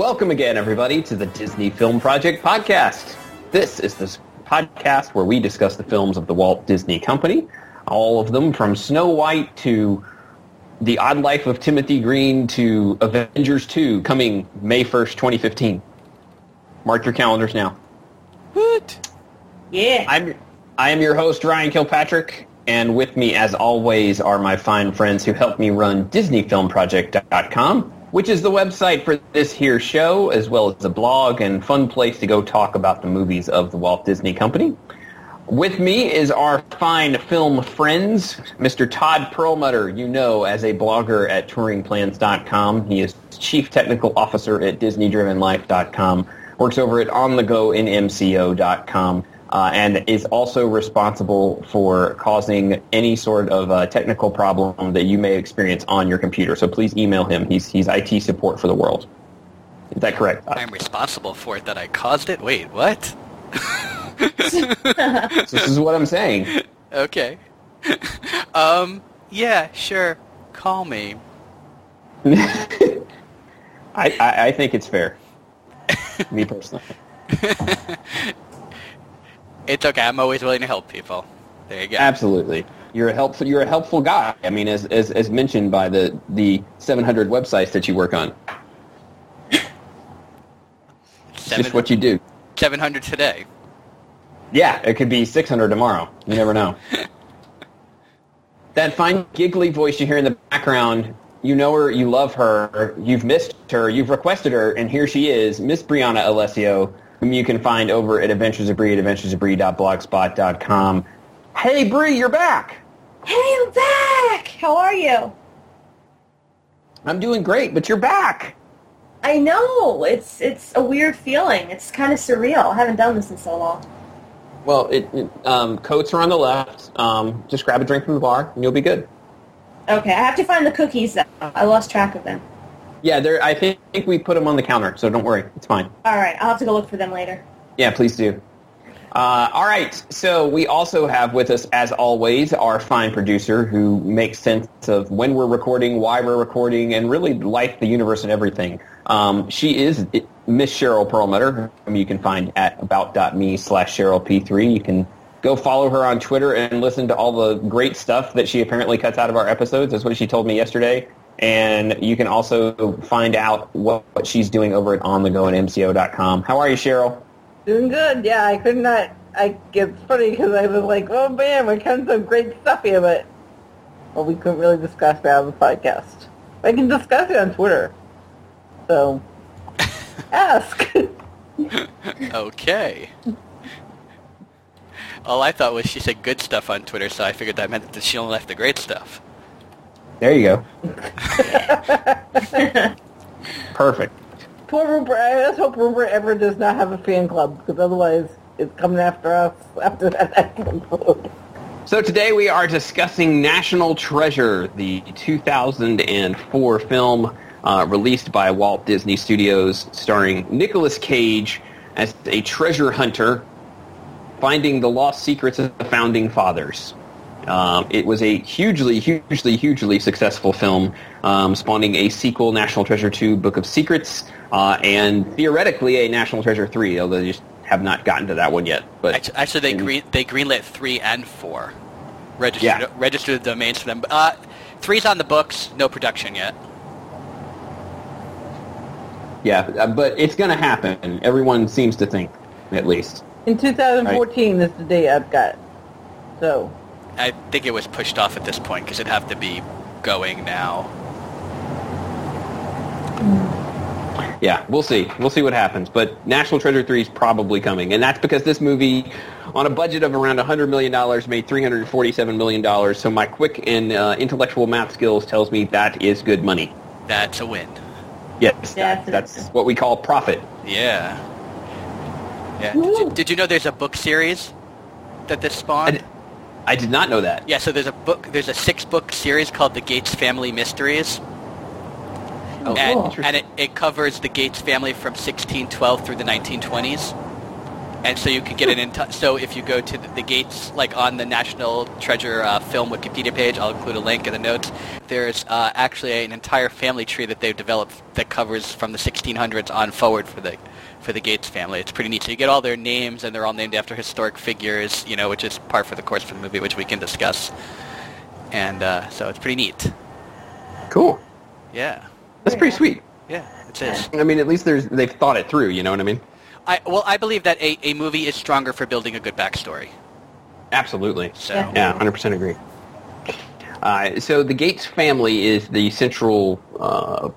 Welcome again, everybody, to the Disney Film Project podcast. This is the podcast where we discuss the films of the Walt Disney Company, all of them from Snow White to The Odd Life of Timothy Green to Avengers 2, coming May 1st, 2015. Mark your calendars now. What? Yeah. I'm I am your host Ryan Kilpatrick, and with me, as always, are my fine friends who help me run DisneyFilmProject.com, which is the website for this here show, as well as a blog and fun place to go talk about the movies of the Walt Disney Company. With me is our fine film friends, Mr. Todd Perlmutter, you know as a blogger at TouringPlans.com. He is Chief Technical Officer at DisneyDrivenLife.com, works over at OnTheGoInMCO.com, uh, and is also responsible for causing any sort of uh, technical problem that you may experience on your computer. So please email him. He's, he's IT support for the world. Is that correct? I'm responsible for it that I caused it? Wait, what? This is what I'm saying. Okay. um, yeah, sure. Call me. I, I, I think it's fair. Me personally. It's okay. I'm always willing to help people. There you go. Absolutely. You're a helpful. You're a helpful guy. I mean, as as, as mentioned by the the 700 websites that you work on. Seven, just what you do. 700 today. Yeah, it could be 600 tomorrow. You never know. that fine giggly voice you hear in the background, you know her, you love her, you've missed her, you've requested her, and here she is, Miss Brianna Alessio, whom you can find over at Adventures of Bree at adventuresofbree.blogspot.com. Hey, Bree, you're back! Hey, I'm back. How are you? I'm doing great, but you're back! I know. It's it's a weird feeling. It's kind of surreal. I haven't done this in so long. Well, it, it, um, coats are on the left. Um, just grab a drink from the bar, and you'll be good. Okay, I have to find the cookies. Though. I lost track of them. Yeah, there. I think we put them on the counter, so don't worry. It's fine. All right, I'll have to go look for them later. Yeah, please do. Uh, all right, so we also have with us, as always, our fine producer who makes sense of when we're recording, why we're recording, and really life, the universe, and everything. Um, she is Miss Cheryl Perlmutter, whom you can find at about.me slash CherylP3. You can go follow her on Twitter and listen to all the great stuff that she apparently cuts out of our episodes. That's what she told me yesterday. And you can also find out what, what she's doing over at onthegoinmco.com. How are you, Cheryl? Doing good, yeah. I could not. I it's funny because I was like, oh man, we're kind of some great stuff here, but well, we couldn't really discuss that on the podcast. I can discuss it on Twitter, so ask. Okay. All I thought was she said good stuff on Twitter, so I figured that meant that she only left the great stuff. There you go. Perfect. Poor Rupert. I just hope Rupert Everett does not have a fan club because otherwise it's coming after us after that episode. So today we are discussing National Treasure, the 2004 film uh, released by Walt Disney Studios, starring Nicolas Cage as a treasure hunter finding the lost secrets of the founding fathers. Um, it was a hugely, hugely, hugely successful film, um, spawning a sequel, National Treasure 2, Book of Secrets, uh, and theoretically a National Treasure 3, although they just have not gotten to that one yet. But Actually, actually they green they greenlit three and four, registered Yeah. registered the domains for them. Uh, three's on the books, no production yet. yeah, uh, but it's going to happen. Everyone seems to think, at least. In 2014 is the date I've got. So I think it was pushed off at this point because it'd have to be going now. yeah, we'll see. We'll see what happens. But National Treasure 3 is probably coming. And that's because this movie, on a budget of around $100 million, made $347 million. So my quick and uh, intellectual math skills tells me that is good money. That's a win. Yes, that, that's what we call profit. Yeah. Yeah. Did you, did you know there's a book series that this spawned? d- I did not know that. Yeah, so there's a book, there's a six-book series called The Gates Family Mysteries. Oh, and, cool. and it, it covers the Gates family from 1612 through the 1920s. And so you can get an enti- so if you go to the, the Gates, like on the National Treasure uh, Film Wikipedia page, I'll include a link in the notes. There's uh, actually an entire family tree that they've developed that covers from the 1600s on forward for the for the Gates family. It's pretty neat. So you get all their names, and they're all named after historic figures, you know, which is par for the course for the movie, which we can discuss. And uh, so it's pretty neat. Cool. Yeah, That's pretty sweet. yeah, it is. I mean, at least there's they've thought it through. You know what I mean? I, well, I believe that a, a movie is stronger for building a good backstory. Absolutely. So Yeah. Yeah, 100% agree. Uh, so the Gates family is the central uh,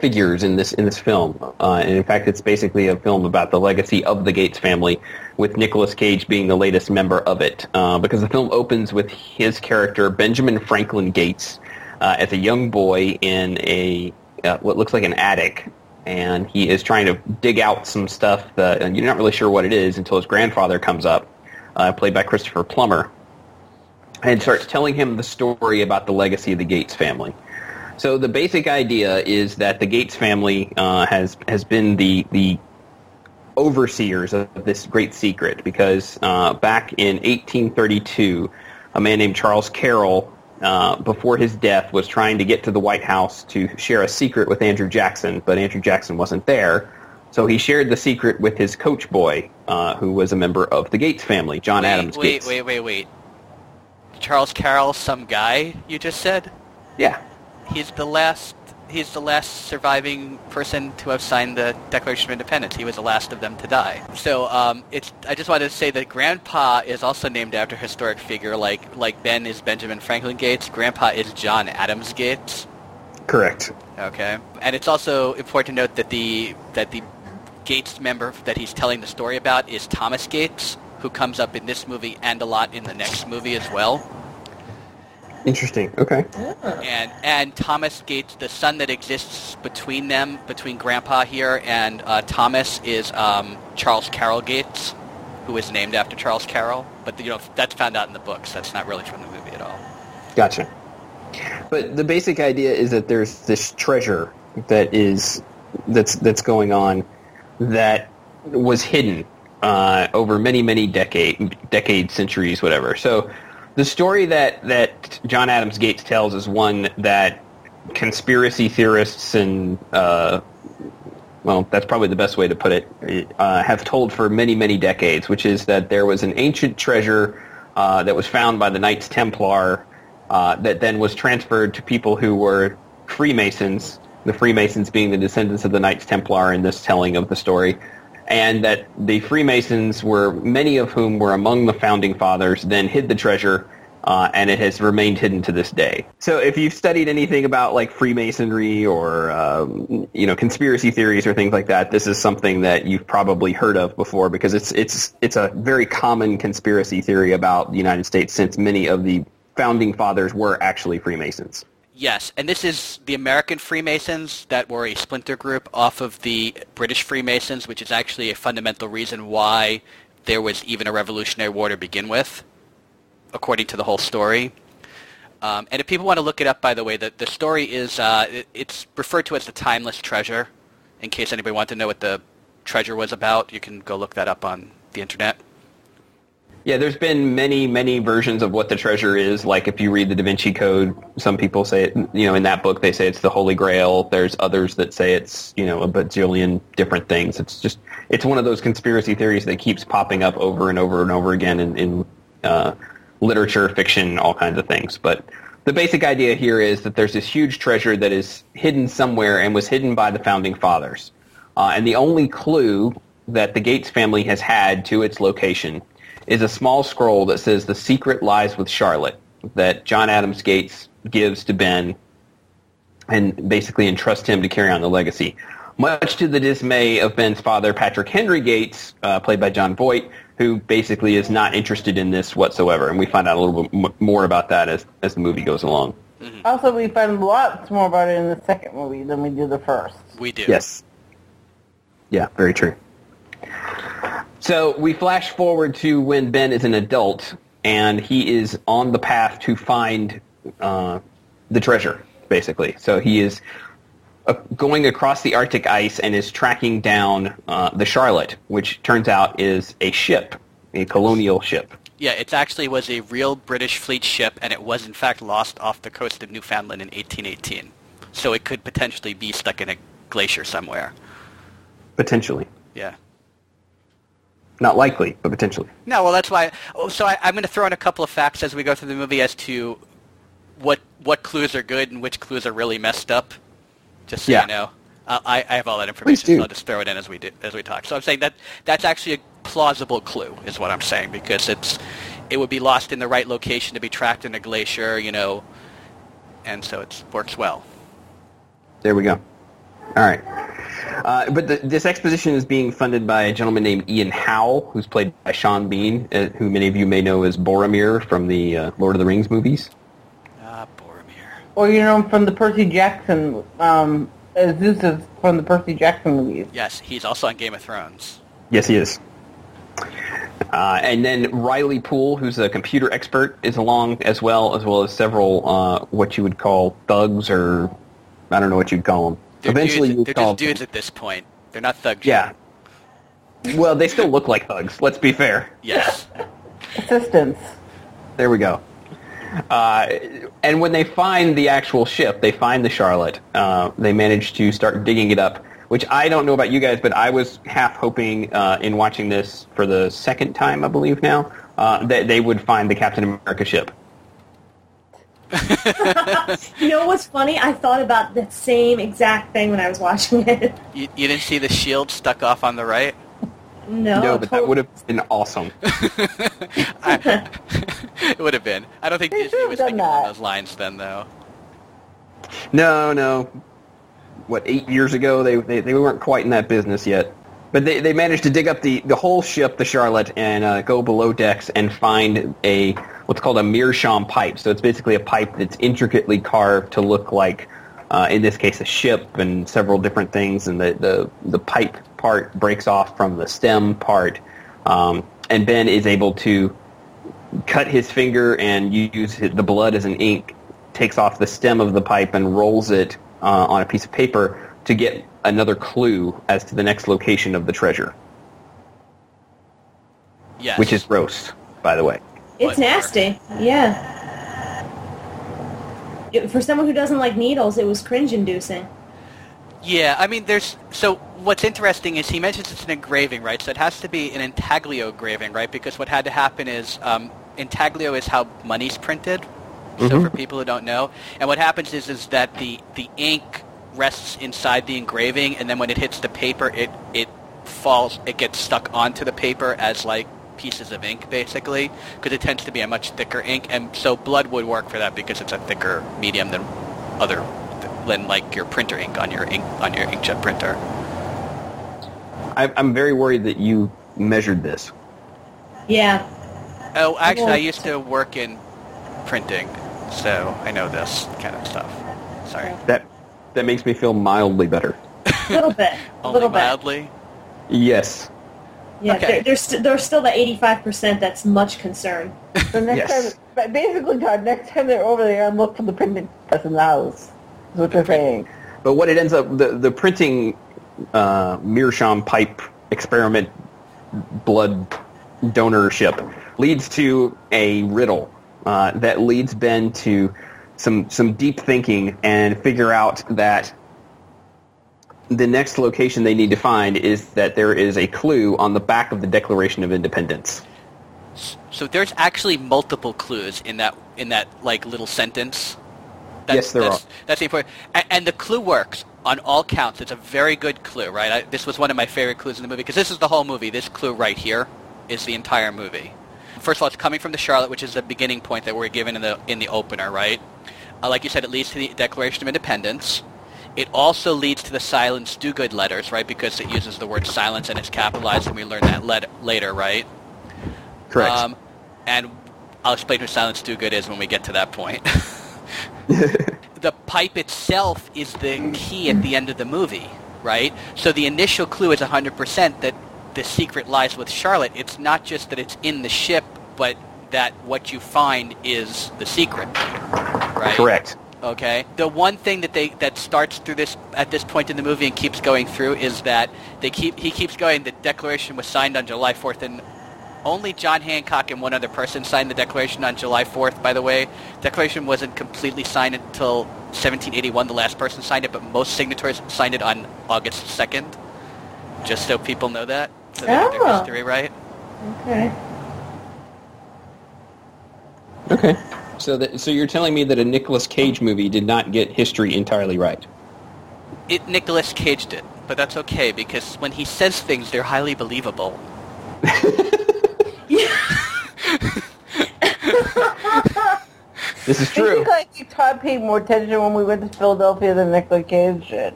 figures in this in this film, uh, and in fact, it's basically a film about the legacy of the Gates family, with Nicolas Cage being the latest member of it. Uh, because the film opens with his character Benjamin Franklin Gates uh, as a young boy in a uh, what looks like an attic, and he is trying to dig out some stuff that and you're not really sure what it is until his grandfather comes up, uh, played by Christopher Plummer and starts telling him the story about the legacy of the Gates family. So the basic idea is that the Gates family uh, has has been the the overseers of this great secret because uh, back in 1832, a man named Charles Carroll, uh, before his death, was trying to get to the White House to share a secret with Andrew Jackson, but Andrew Jackson wasn't there. So he shared the secret with his coach boy, uh, who was a member of the Gates family, John wait, Adams wait, Gates. Wait, wait, wait, wait. Charles Carroll, some guy you just said? Yeah. He's the last. He's the last surviving person to have signed the Declaration of Independence. He was the last of them to die. So um, it's. I just wanted to say that Grandpa is also named after a historic figure, like like Ben is Benjamin Franklin Gates. Grandpa is John Adams Gates. Correct. Okay, and it's also important to note that the that the Gates member that he's telling the story about is Thomas Gates, who comes up in this movie and a lot in the next movie as well. Interesting. Okay. And and Thomas Gates, the son that exists between them, between Grandpa here and uh, Thomas, is um, Charles Carroll Gates, who is named after Charles Carroll. But you know that's found out in the books. That's not really from the movie at all. Gotcha. But the basic idea is that there's this treasure that is that's that's going on that was hidden uh, over many many decade decades centuries whatever. So the story that that John Adams Gates tells is one that conspiracy theorists and uh, well, that's probably the best way to put it, uh, have told for many, many decades, which is that there was an ancient treasure uh, that was found by the Knights Templar uh, that then was transferred to people who were Freemasons, the Freemasons being the descendants of the Knights Templar in this telling of the story, and that the Freemasons were, many of whom were among the founding fathers, then hid the treasure uh, and it has remained hidden to this day. So if you've studied anything about like Freemasonry or um, you know conspiracy theories or things like that, this is something that you've probably heard of before because it's it's it's a very common conspiracy theory about the United States since many of the founding fathers were actually Freemasons. Yes, and this is the American Freemasons that were a splinter group off of the British Freemasons, which is actually a fundamental reason why there was even a Revolutionary War to begin with, according to the whole story. Um, and if people want to look it up, by the way, the, the story is uh, it, it's referred to as the Timeless Treasure. In case anybody wants to know what the treasure was about, you can go look that up on the internet. Yeah, there's been many, many versions of what the treasure is. Like if you read the Da Vinci Code, some people say it, you know, in that book they say it's the Holy Grail. There's others that say it's, you know, a bajillion different things. It's just, it's one of those conspiracy theories that keeps popping up over and over and over again in, in uh, literature, fiction, all kinds of things. But the basic idea here is that there's this huge treasure that is hidden somewhere and was hidden by the founding fathers. Uh, and the only clue that the Gates family has had to its location is a small scroll that says the secret lies with Charlotte that John Adams Gates gives to Ben and basically entrusts him to carry on the legacy. much to the dismay of Ben's father, Patrick Henry Gates, uh, played by Jon Voight, who basically is not interested in this whatsoever. And we find out a little bit m- more about that as, as the movie goes along. Also, we find lots more about it in the second movie than we do the first. We do. Yes. Yeah, very true. So we flash forward to when Ben is an adult, and he is on the path to find uh, the treasure, basically. So he is uh, going across the Arctic ice and is tracking down uh, the Charlotte, which turns out is a ship, a colonial ship. Yeah, it actually was a real British fleet ship, and it was in fact lost off the coast of Newfoundland in 1818. So it could potentially be stuck in a glacier somewhere. Potentially. Yeah. Not likely, but potentially. No, well, that's why. Oh, so I, I'm going to throw in a couple of facts as we go through the movie as to what what clues are good and which clues are really messed up. Just so Yeah. you know, uh, I, I have all that information, do. so I'll just throw it in as we do, as we talk. So I'm saying that that's actually a plausible clue, is what I'm saying, because it's it would be lost in the right location to be trapped in a glacier, you know, and so it works well. There we go. All right. Uh, but the, this exposition is being funded by a gentleman named Ian Howe, who's played by Sean Bean, uh, who many of you may know as Boromir from the uh, Lord of the Rings movies. Ah, Boromir. Or you know him from the Percy Jackson, um, as Zeus is from the Percy Jackson movies. Yes, he's also on Game of Thrones. Yes, he is. Uh, and then Riley Poole, who's a computer expert, is along as well, as well as several uh, what you would call thugs, or I don't know what you'd call them. They're Eventually, dudes, they're just dudes at this point. They're not thugs. Yeah. Well, they still look like thugs. Let's be fair. Yes. Assistance. There we go. Uh, and when they find the actual ship, they find the Charlotte. Uh, they manage to start digging it up, which I don't know about you guys, but I was half hoping uh, in watching this for the second time, I believe now, uh, that they would find the Captain America ship. You know what's funny? I thought about the same exact thing when I was watching it. You, you didn't see the shield stuck off on the right? No, no, but that would have been awesome. it would have been. I don't think They Disney was done thinking along that. those lines then, though. No, no. What, eight years ago? They, they, they weren't quite in that business yet. But they, they managed to dig up the, the whole ship, the Charlotte, and uh, go below decks and find a what's called a meerschaum pipe. So it's basically a pipe that's intricately carved to look like, uh, in this case, a ship and several different things. And the, the, the pipe part breaks off from the stem part. Um, and Ben is able to cut his finger and use the blood as an ink, takes off the stem of the pipe and rolls it uh, on a piece of paper to get another clue as to the next location of the treasure, Yes. which is roast, by the way. It's What? nasty. Yeah. It- for someone who doesn't like needles, it was cringe-inducing. Yeah, I mean, there's... So what's interesting is he mentions it's an engraving, right? So it has to be an intaglio engraving, right? Because what had to happen is um, intaglio is how money's printed. So for people who don't know, and what happens is is that the the ink rests inside the engraving, and then when it hits the paper, it it falls, it gets stuck onto the paper as like pieces of ink, basically, because it tends to be a much thicker ink, and so blood would work for that because it's a thicker medium than other than like your printer ink on your ink on your inkjet printer. I, I'm very worried that you measured this. Yeah. Oh, actually, I used to work in printing, so I know this kind of stuff. Sorry. That that makes me feel mildly better. A little bit. A Only little bit. mildly. Yes. Yeah, Okay. there, there's, st- there's still the 85% that's much concern. So next Yes. time, basically, Todd, next time they're over there, I'm looking for the printing press in the house. Is what they're saying. But what it ends up, the, the printing uh, meerschaum pipe experiment blood donorship leads to a riddle uh, that leads Ben to some some deep thinking and figure out that the next location they need to find is that there is a clue on the back of the Declaration of Independence. So there's actually multiple clues in that in that like little sentence. Yes, there that's, are. That's the important, and, and the clue works on all counts. It's a very good clue, right? I, this was one of my favorite clues in the movie because this is the whole movie. This clue right here is the entire movie. First of all, it's coming from the Charlotte, which is the beginning point that we're given in the in the opener, right? Uh, like you said, it leads to the Declaration of Independence. It also leads to the Silence Dogood letters, right? Because it uses the word silence and it's capitalized, and we learn that let- later, right? Correct. Um, and I'll explain who Silence Dogood is when we get to that point. the pipe itself is the key at the end of the movie, right? So the initial clue is 100% that the secret lies with Charlotte. It's not just that it's in the ship, but that what you find is the secret, right? Correct. Okay. The one thing that they that starts through this at this point in the movie and keeps going through is that they keep he keeps going. The Declaration was signed on July 4th, and only John Hancock and one other person signed the Declaration on July 4th. By the way, Declaration wasn't completely signed until 1781. The last person signed it, but most signatories signed it on August 2nd. Just so people know that, so they get their Oh. history right. Okay. Okay. So that, so you're telling me that a Nicolas Cage movie did not get history entirely right? It Nicholas Caged it, but that's okay because when he says things, they're highly believable. This is true. I true. think like Todd paid more attention when we went to Philadelphia than Nicolas Cage did.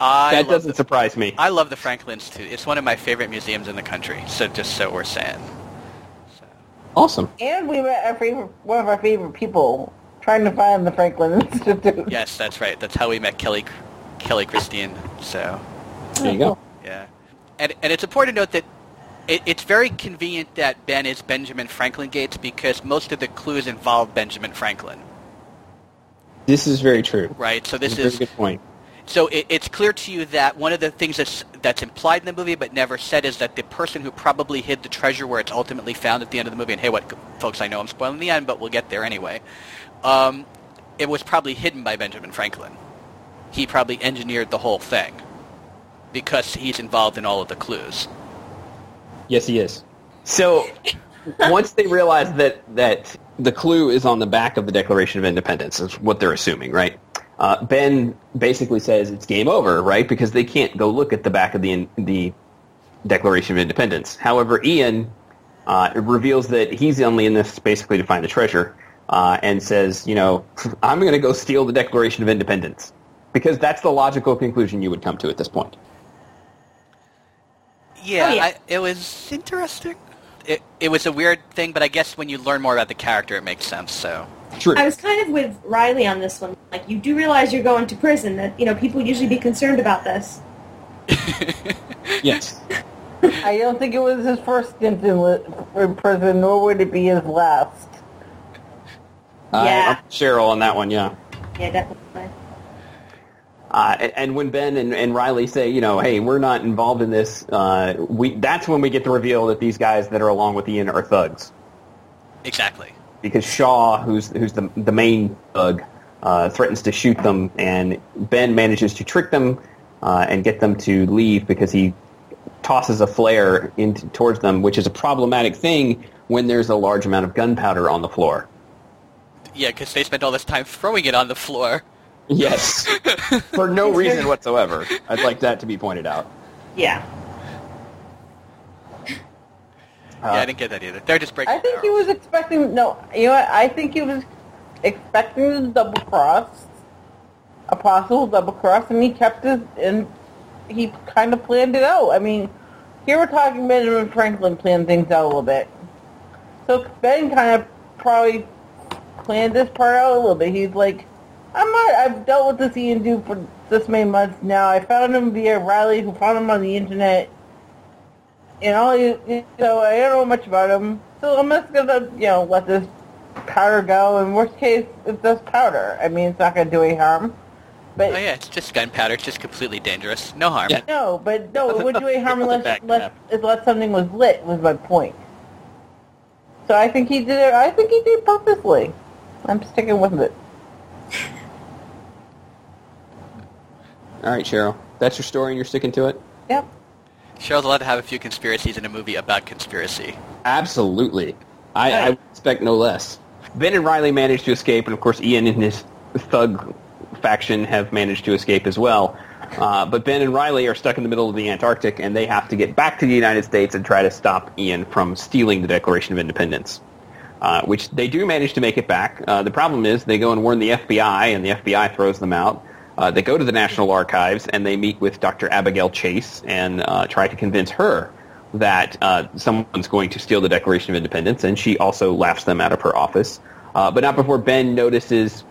I that doesn't the, surprise me. I love the Franklin Institute. It's one of my favorite museums in the country. So just so we're saying. So, Awesome. And we met our favorite, one of our favorite people trying to find the Franklin Institute. yes, that's right. That's how we met Kelly Kelly Christine. So There you go. yeah, and and it's important to note that. It, it's very convenient that Ben is Benjamin Franklin Gates because most of the clues involve Benjamin Franklin, This is very true. right? So this That's a is very good point. So it, it's clear to you that one of the things that's, that's implied in the movie but never said is that the person who probably hid the treasure where it's ultimately found at the end of the movie, and hey, what, folks, I know I'm spoiling the end, but we'll get there anyway, um, it was probably hidden by Benjamin Franklin. He probably engineered the whole thing because he's involved in all of the clues. Yes, he is. So once they realize that that the clue is on the back of the Declaration of Independence, is what they're assuming, right? Uh, ben basically says it's game over, right? Because they can't go look at the back of the the Declaration of Independence. However, Ian uh, reveals that he's the only in this basically to find the treasure, uh, and says, you know, I'm going to go steal the Declaration of Independence because that's the logical conclusion you would come to at this point. Yeah, Oh, yeah. I, it was interesting. It, it was a weird thing, but I guess when you learn more about the character, it makes sense. So True. I was kind of with Riley on this one. Like, you do realize you're going to prison. That you know, people usually be concerned about this. yes. I don't think it was his first stint in, li- in prison, nor would it be his last. Uh, Yeah. I'm Cheryl on that one, yeah. Yeah, definitely. Uh, and, and when Ben and, and Riley say, you know, hey, we're not involved in this, uh, we that's when we get to reveal that these guys that are along with Ian are thugs. exactly. Because Shaw, who's who's the the main bug, uh, threatens to shoot them, and Ben manages to trick them uh, and get them to leave because he tosses a flare into, towards them, which is a problematic thing when there's a large amount of gunpowder on the floor. Yeah, because they spent all this time throwing it on the floor. Yes, for no reason whatsoever. I'd like that to be pointed out. Yeah. Uh, yeah, I didn't get that either. They're just breaking. I think he was expecting, no, you know what, I think he was expecting the double cross, a possible double cross, and he kept his, and he kind of planned it out. I mean, here we're talking Benjamin Franklin planned things out a little bit. So Ben kind of probably planned this part out a little bit. He's like, I'm not, I've dealt with this Ian dude for this many months now. I found him via Riley, who found him on the internet. And all you, you know, I don't know much about him, so I'm just gonna, you know, let this powder go. In worst case, it's just powder. I mean, it's not gonna do any harm. But Oh yeah, it's just gunpowder. It's just completely dangerous. No harm. Yeah. no, but no, it wouldn't do any harm unless, unless, happen. unless something was lit. Was my point. So I think he did it. I think he did it purposely. I'm sticking with it. All right, Cheryl. That's your story and you're sticking to it? Yep. Cheryl's allowed to have a few conspiracies in a movie about conspiracy. Absolutely. I, I expect no less. Ben and Riley managed to escape, and of course Ian and his thug faction have managed to escape as well. Uh, but Ben and Riley are stuck in the middle of the Antarctic, and they have to get back to the United States and try to stop Ian from stealing the Declaration of Independence. Uh, which they do manage to make it back. Uh, the problem is they go and warn the FBI, and the FBI throws them out. Uh, they go to the National Archives and they meet with Dr. Abigail Chase and uh, try to convince her that uh, someone's going to steal the Declaration of Independence, and she also laughs them out of her office. Uh, but not before Ben notices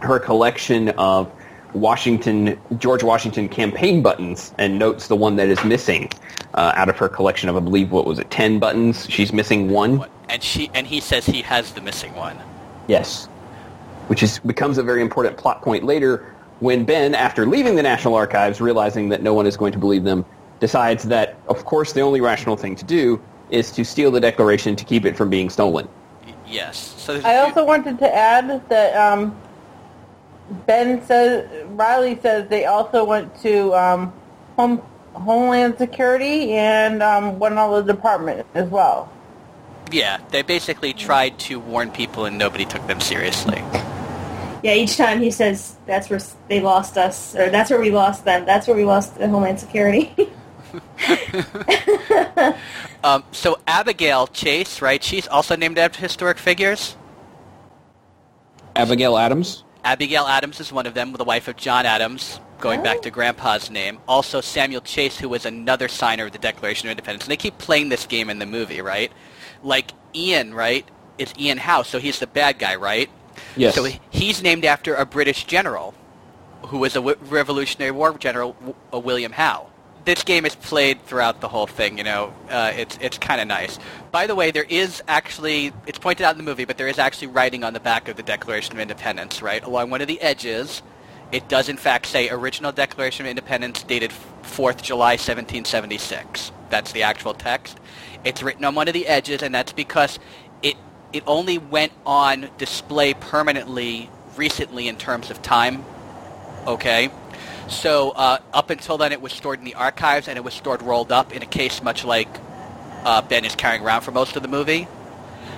her collection of Washington George Washington campaign buttons and notes the one that is missing uh, out of her collection of I believe what was it ten buttons. She's missing one. And she and he says he has the missing one. Yes, which is becomes a very important plot point later when Ben, after leaving the National Archives, realizing that no one is going to believe them, decides that of course the only rational thing to do is to steal the Declaration to keep it from being stolen. Yes. So there's a I few- also wanted to add that um, Ben says Riley says they also went to um, Home Homeland Security and um, one other department as well. yeah, they basically tried to warn people and nobody took them seriously. Yeah, each time he says that's where they lost us, or that's where we lost them. That's where we lost the Homeland Security. Um, so Abigail Chase, right? She's also named after historic figures. Abigail Adams. Abigail Adams is one of them, the wife of John Adams, going Oh. back to Grandpa's name. Also Samuel Chase, who was another signer of the Declaration of Independence. And they keep playing this game in the movie, right? Like Ian, right, It's Ian House, so he's the bad guy, right? Yes. So he's named after a British general who was a w- Revolutionary War general, w- William Howe. This game is played throughout the whole thing. You know, uh, it's it's kind of nice. By the way, there is actually it's pointed out in the movie, but there is actually writing on the back of the Declaration of Independence, right along one of the edges. It does in fact say original Declaration of Independence dated 4th July 1776. That's the actual text. It's written on one of the edges, and that's because it only went on display permanently recently in terms of time. Okay, so uh, up until then, it was stored in the archives, and it was stored rolled up in a case, much like uh, Ben is carrying around for most of the movie.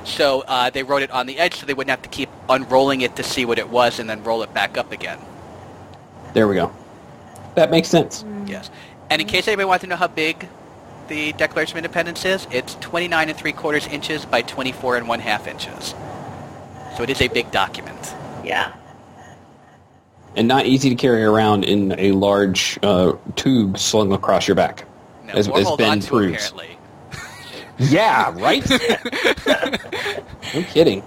So uh, they wrote it on the edge, so they wouldn't have to keep unrolling it to see what it was, and then roll it back up again. There we go. That makes sense. Yes. And in case anybody wants to know how big the Declaration of Independence is, it's 29 and three quarters inches by 24 and one half inches. So it is a big document. yeah. And not easy to carry around in a large uh, tube slung across your back. No, As- or as Ben proves. Yeah, right? no kidding.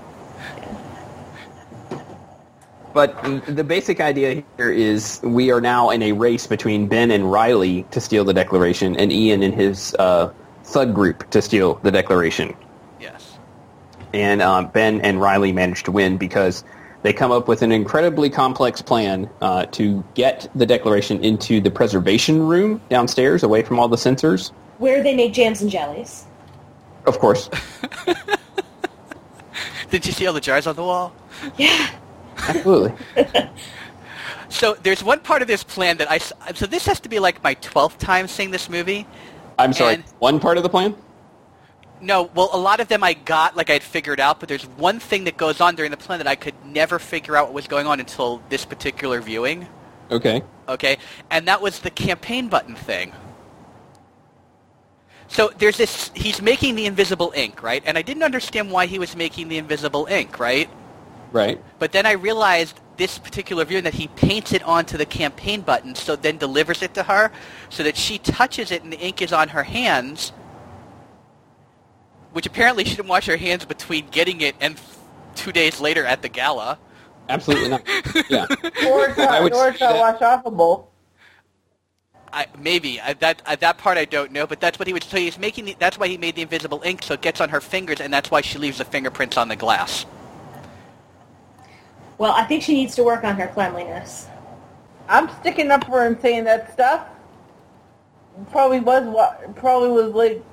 But the basic idea here is we are now in a race between Ben and Riley to steal the Declaration, and Ian and his uh, thug group to steal the Declaration. Yes. And uh, Ben and Riley manage to win because they come up with an incredibly complex plan uh, to get the Declaration into the preservation room downstairs, away from all the sensors. Where they make jams and jellies. Of course. Did you see all the jars on the wall? Yeah. Absolutely. So there's one part of this plan that I. So this has to be like my 12th time seeing this movie. I'm sorry. And- one part of the plan? No, well, a lot of them I got, like I'd figured out, but there's one thing that goes on during the plan that I could never figure out what was going on until this particular viewing. Okay. okay? And that was the campaign button thing. So there's this, he's making the invisible ink, right? And I didn't understand why he was making the invisible ink, right? Right. But then I realized this particular viewing that he paints it onto the campaign button, so then delivers it to her, so that she touches it and the ink is on her hands, which apparently she didn't wash her hands between getting it and two days later at the gala. Absolutely not. Yeah. Or it's I not, would or it's say not wash offable. I, maybe I, that I, that part I don't know, but that's what he was. So he's making. The, that's why he made the invisible ink, so it gets on her fingers, and that's why she leaves the fingerprints on the glass. Well, I think she needs to work on her cleanliness. I'm sticking up for her and saying that stuff probably was wa- probably was like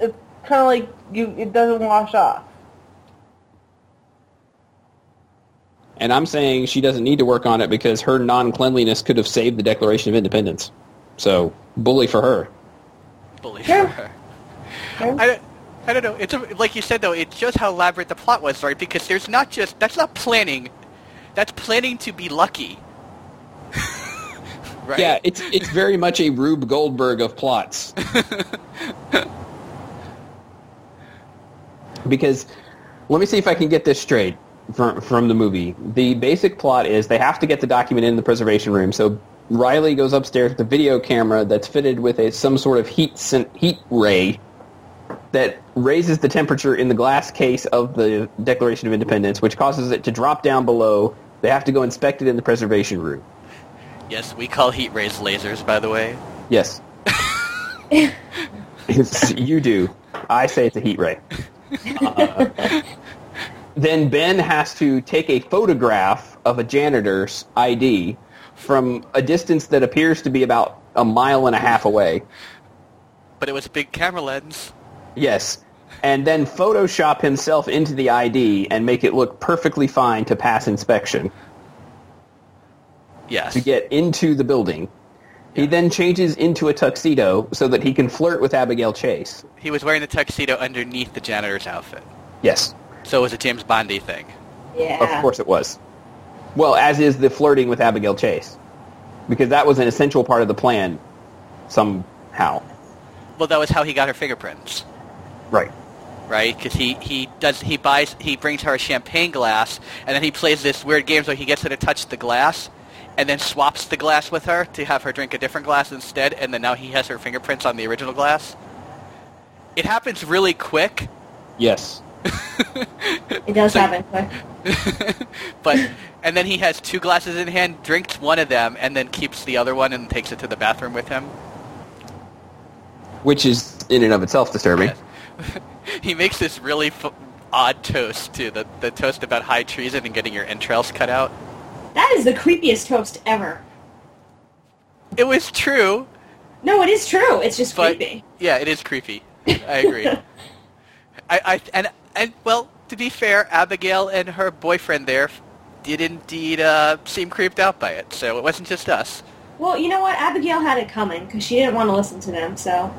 it's kind of like you it doesn't wash off. And I'm saying she doesn't need to work on it because her non-cleanliness could have saved the Declaration of Independence. So, bully for her. Bully Sure. for her. Sure. I don't, I don't know. It's a, like you said though. It shows how elaborate the plot was, right? Because there's not just that's not planning. That's planning to be lucky. right? Yeah, it's it's very much a Rube Goldberg of plots. because let me see if I can get this straight. from, from the movie. The basic plot is they have to get the document in the preservation room. So Riley goes upstairs with a video camera that's fitted with a some sort of heat heat ray that raises the temperature in the glass case of the Declaration of Independence, which causes it to drop down below. They have to go inspect it in the preservation room. Yes, we call heat rays lasers, by the way. Yes. You do. I say it's a heat ray. Uh, then Ben has to take a photograph of a janitor's ID from a distance that appears to be about a mile and a half away. But it was a big camera lens. Yes. And then Photoshop himself into the ID and make it look perfectly fine to pass inspection Yes. to get into the building. He then changes into a tuxedo so that he can flirt with Abigail Chase. He was wearing the tuxedo underneath the janitor's outfit. Yes. So it was a James Bondy thing. Yeah. Of course it was. Well, as is the flirting with Abigail Chase. Because that was an essential part of the plan somehow. Well, that was how he got her fingerprints, Right. right? Because he, he does he buys he brings her a champagne glass, and then he plays this weird game where he gets her to touch the glass, and then swaps the glass with her to have her drink a different glass instead, and then now he has her fingerprints on the original glass. It happens really quick, Yes. It does So- happen quick. but and then he has two glasses in hand, drinks one of them, and then keeps the other one and takes it to the bathroom with him. Which is in and of itself disturbing. Yes. he makes this really f- odd toast too, the the toast about high treason and getting your entrails cut out. That is the creepiest toast ever. It was true, No, it is true. It's just but creepy. yeah, it is creepy. I agree. I, I and and well, to be fair, Abigail and her boyfriend there did indeed uh, seem creeped out by it. So it wasn't just us. Well, you know what? Abigail had it coming because she didn't want to listen to them. So,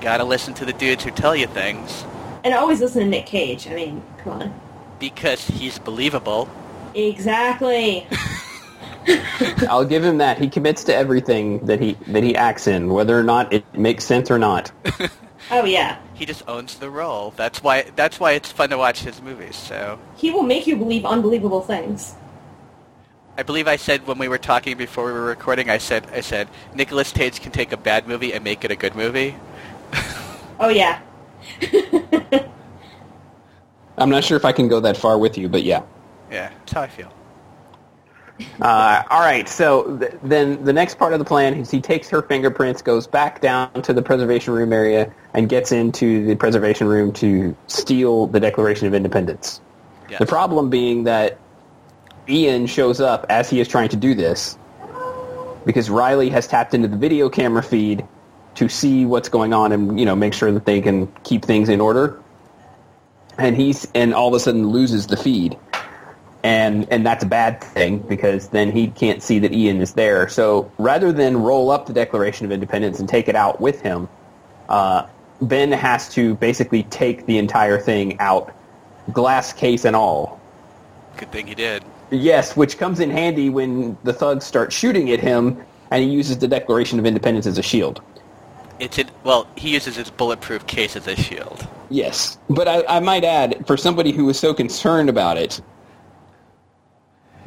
gotta listen to the dudes who tell you things and always listen to Nick Cage. I mean, come on. because he's believable. Exactly. I'll give him that. He commits to everything that he that he acts in, whether or not it makes sense or not. Oh yeah. He just owns the role. That's why. That's why it's fun to watch his movies. So He will make you believe unbelievable things. I believe I said when we were talking before we were recording, I said I said Nicolas Cage can take a bad movie and make it a good movie. Oh yeah. I'm not sure if I can go that far with you, but yeah. Yeah, that's how I feel. Uh, all right, so th- then the next part of the plan is he takes her fingerprints, goes back down to the preservation room area, and gets into the preservation room to steal the Declaration of Independence. Yes. The problem being that Ian shows up as he is trying to do this because Riley has tapped into the video camera feed to see what's going on and you know make sure that they can keep things in order. And he's and all of a sudden loses the feed. And and that's a bad thing because then he can't see that Ian is there. So rather than roll up the Declaration of Independence and take it out with him, uh, Ben has to basically take the entire thing out, glass case and all. Good thing he did. Yes, which comes in handy when the thugs start shooting at him, and he uses the Declaration of Independence as a shield. It's in, well, he uses his bulletproof case as a shield. Yes, but I, I might add, for somebody who was so concerned about it,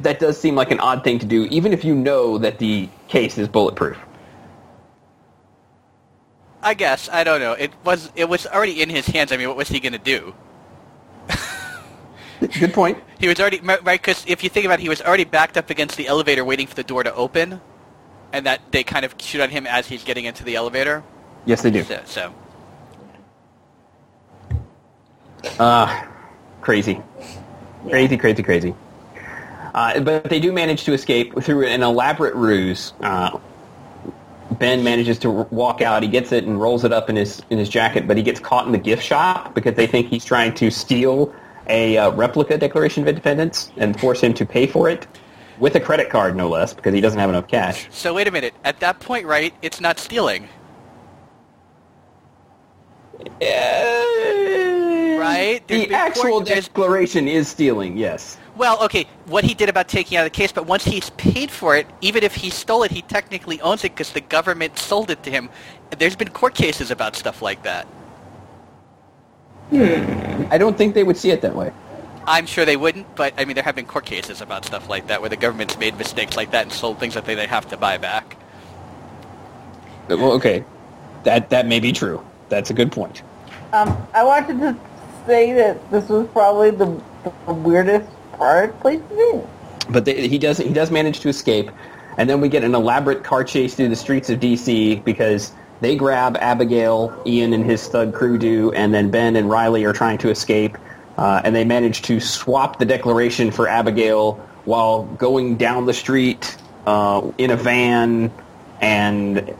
that does seem like an odd thing to do, even if you know that the case is bulletproof. I guess I don't know. It was it was already in his hands. I mean, what was he going to do? Good point. He was already right because if you think about it, he was already backed up against the elevator, waiting for the door to open, and that they kind of shoot on him as he's getting into the elevator. Yes, they do. So, so Uh, crazy. Crazy, crazy, crazy. Uh, but they do manage to escape through an elaborate ruse. Uh, ben manages to walk out. He gets it and rolls it up in his in his jacket, but he gets caught in the gift shop because they think he's trying to steal a uh, replica Declaration of Independence and force him to pay for it with a credit card, no less, because he doesn't have enough cash. so wait a minute. At that point, right? It's not stealing, right? There's The actual court- declaration is stealing. Yes. Well, okay, what he did about taking out of the case, but once he's paid for it, even if he stole it, he technically owns it because the government sold it to him. There's been court cases about stuff like that. Hmm. I don't think they would see it that way. I'm sure they wouldn't, but I mean, there have been court cases about stuff like that where the government's made mistakes like that and sold things that they, they have to buy back. Well, okay, that that may be true. That's a good point. Um, I wanted to say that this was probably the, the weirdest part place to be. But they, he does he does manage to escape, and then we get an elaborate car chase through the streets of DC because they grab Abigail, Ian and his thug crew do, and then Ben and Riley are trying to escape, uh, and they manage to swap the declaration for Abigail while going down the street uh, in a van and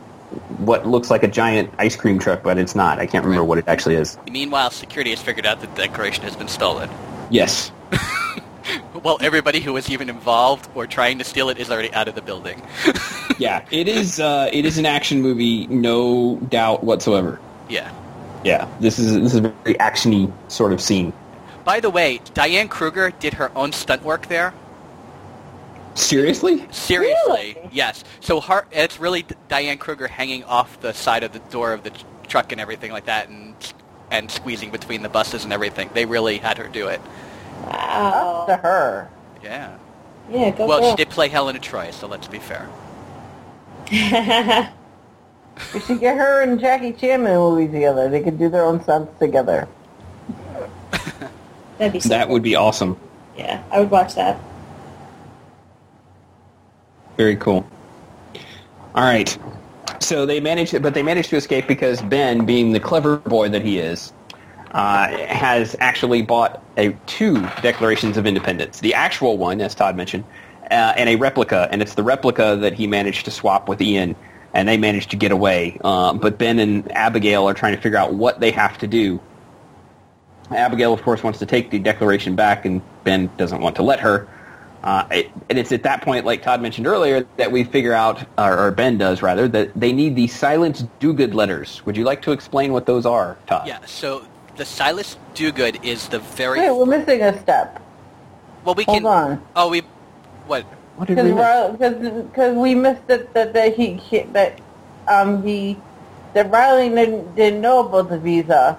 what looks like a giant ice cream truck, but it's not. I can't remember what it actually is. Meanwhile, security has figured out that the decoration has been stolen. Yes. Well, everybody who was even involved or trying to steal it is already out of the building. yeah, it is. Uh, it is an action movie, no doubt whatsoever. yeah. Yeah, this is this is a very actiony sort of scene. By the way, Diane Kruger did her own stunt work there. Seriously? Seriously, Really? yes. So her, it's really Diane Kruger hanging off the side of the door of the tr- truck and everything like that, and and squeezing between the buses and everything. They really had her do it. Up to her. Yeah. Yeah, go Well, she did play Helena Troy, so let's be fair. We should get her and Jackie Chan in a movie together. They could do their own stunts together. That'd be so That would be awesome. Yeah, I would watch that. Very cool. All right. So they managed, but they managed to escape because Ben, being the clever boy that he is, uh, has actually bought a two Declarations of Independence. The actual one, as Todd mentioned, uh, and a replica, and it's the replica that he managed to swap with Ian, and they managed to get away. Uh, but Ben and Abigail are trying to figure out what they have to do. Abigail, of course, wants to take the Declaration back, and Ben doesn't want to let her. Uh, it, and it's at that point, like Todd mentioned earlier, that we figure out, or, or Ben does rather, that they need the silent do-good letters. Would you like to explain what those are, Todd? Yeah. So the Silas Dogood is the very Wait, we're missing a step. well. We Hold can. on. Oh, we what? What did we miss? Because because we missed it that, that he, he that um he that Riley didn't, didn't know about the visa.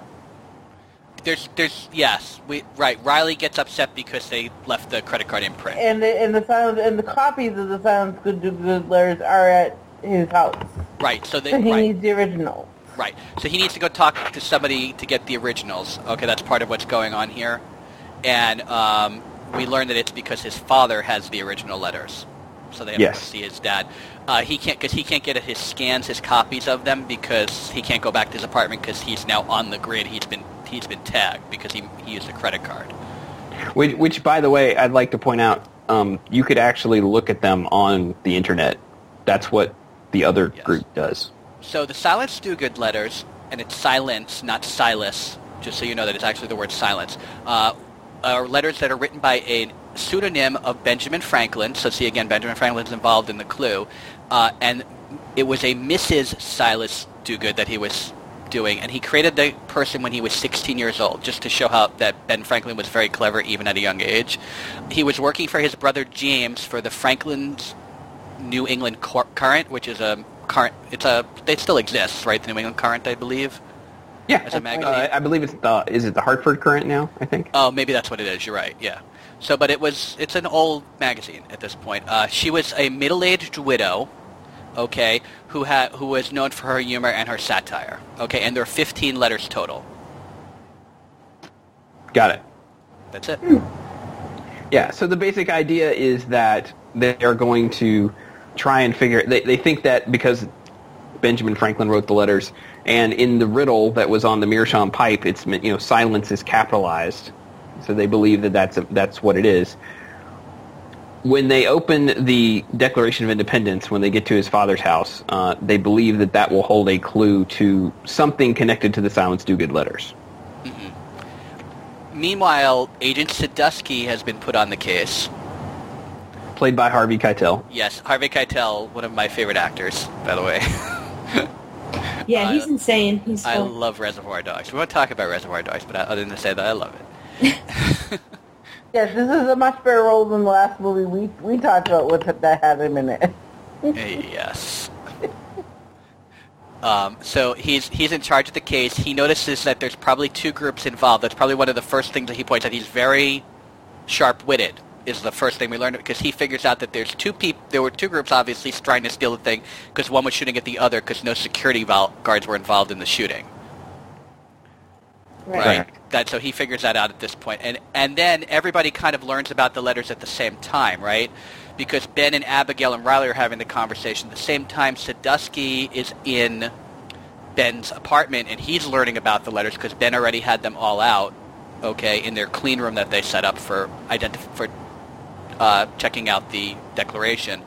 There's there's yes. We right. Riley gets upset because they left the credit card imprint. and the and the silence and the copies of the silence good do good letters are at his house. Right. So they So he right. needs the original. Right. So he needs to go talk to somebody to get the originals. Okay, that's part of what's going on here. And um, we learn that it's because his father has the original letters. So they have Yes. to see his dad. Uh, he can't because he can't get his scans, his copies of them because he can't go back to his apartment because he's now on the grid. He's been he's been tagged because he, he used a credit card. Which, which, by the way, I'd like to point out, um, you could actually look at them on the internet. That's what the other Yes. group does. So the Silence Dogood letters, and it's silence, not Silas, just so you know that it's actually the word silence, uh, are letters that are written by a pseudonym of Benjamin Franklin. So see again, Benjamin Franklin's involved in the clue, uh, and it was a Mrs. Silas Dogood that he was doing, and he created the person when he was 16 years old, just to show how that Ben Franklin was very clever even at a young age. He was working for his brother James for the Franklin's New England Cor- Courant, which is a current. It's a. It still exists, right? The New England Courant, I believe. Yeah, As a uh, magazine? I believe it's the is it the Hartford Courant now? I think. Oh, maybe that's what it is. You're right. Yeah. So, but it was. It's an old magazine at this point. Uh, she was a middle-aged widow. Okay, who had who was known for her humor and her satire. Okay, and there are 15 letters total. Got it. That's it. Hmm. Yeah, so the basic idea is that they are going to try and figure. They, they think that because Benjamin Franklin wrote the letters, and in the riddle that was on the Meerschaum pipe, it's you know silence is capitalized, so they believe that that's that's what it is. When they open the Declaration of Independence, when they get to his father's house, uh, they believe that that will hold a clue to something connected to the Silence Dogood letters. Meanwhile, Agent Sadusky has been put on the case. Played by Harvey Keitel. Yes, Harvey Keitel, one of my favorite actors, by the way. Yeah, I- he's insane. He's I fun. love Reservoir Dogs. We won't talk about Reservoir Dogs, but I, other than to say that I love it. Yes, this is a much better role than the last movie we we talked about with that had him in it. yes. Um, so he's he's in charge of the case. He notices that there's probably two groups involved. That's probably one of the first things that he points out. He's very sharp-witted is the first thing we learned because he figures out that there's two people. There were two groups obviously trying to steal the thing because one was shooting at the other because no security guards were involved in the shooting. Right. Right. That so he figures that out at this point, and and then everybody kind of learns about the letters at the same time, right? Because Ben and Abigail and Riley are having the conversation at the same time. Sadusky is in Ben's apartment, and he's learning about the letters because Ben already had them all out, okay, in their clean room that they set up for identif- for uh, checking out the declaration.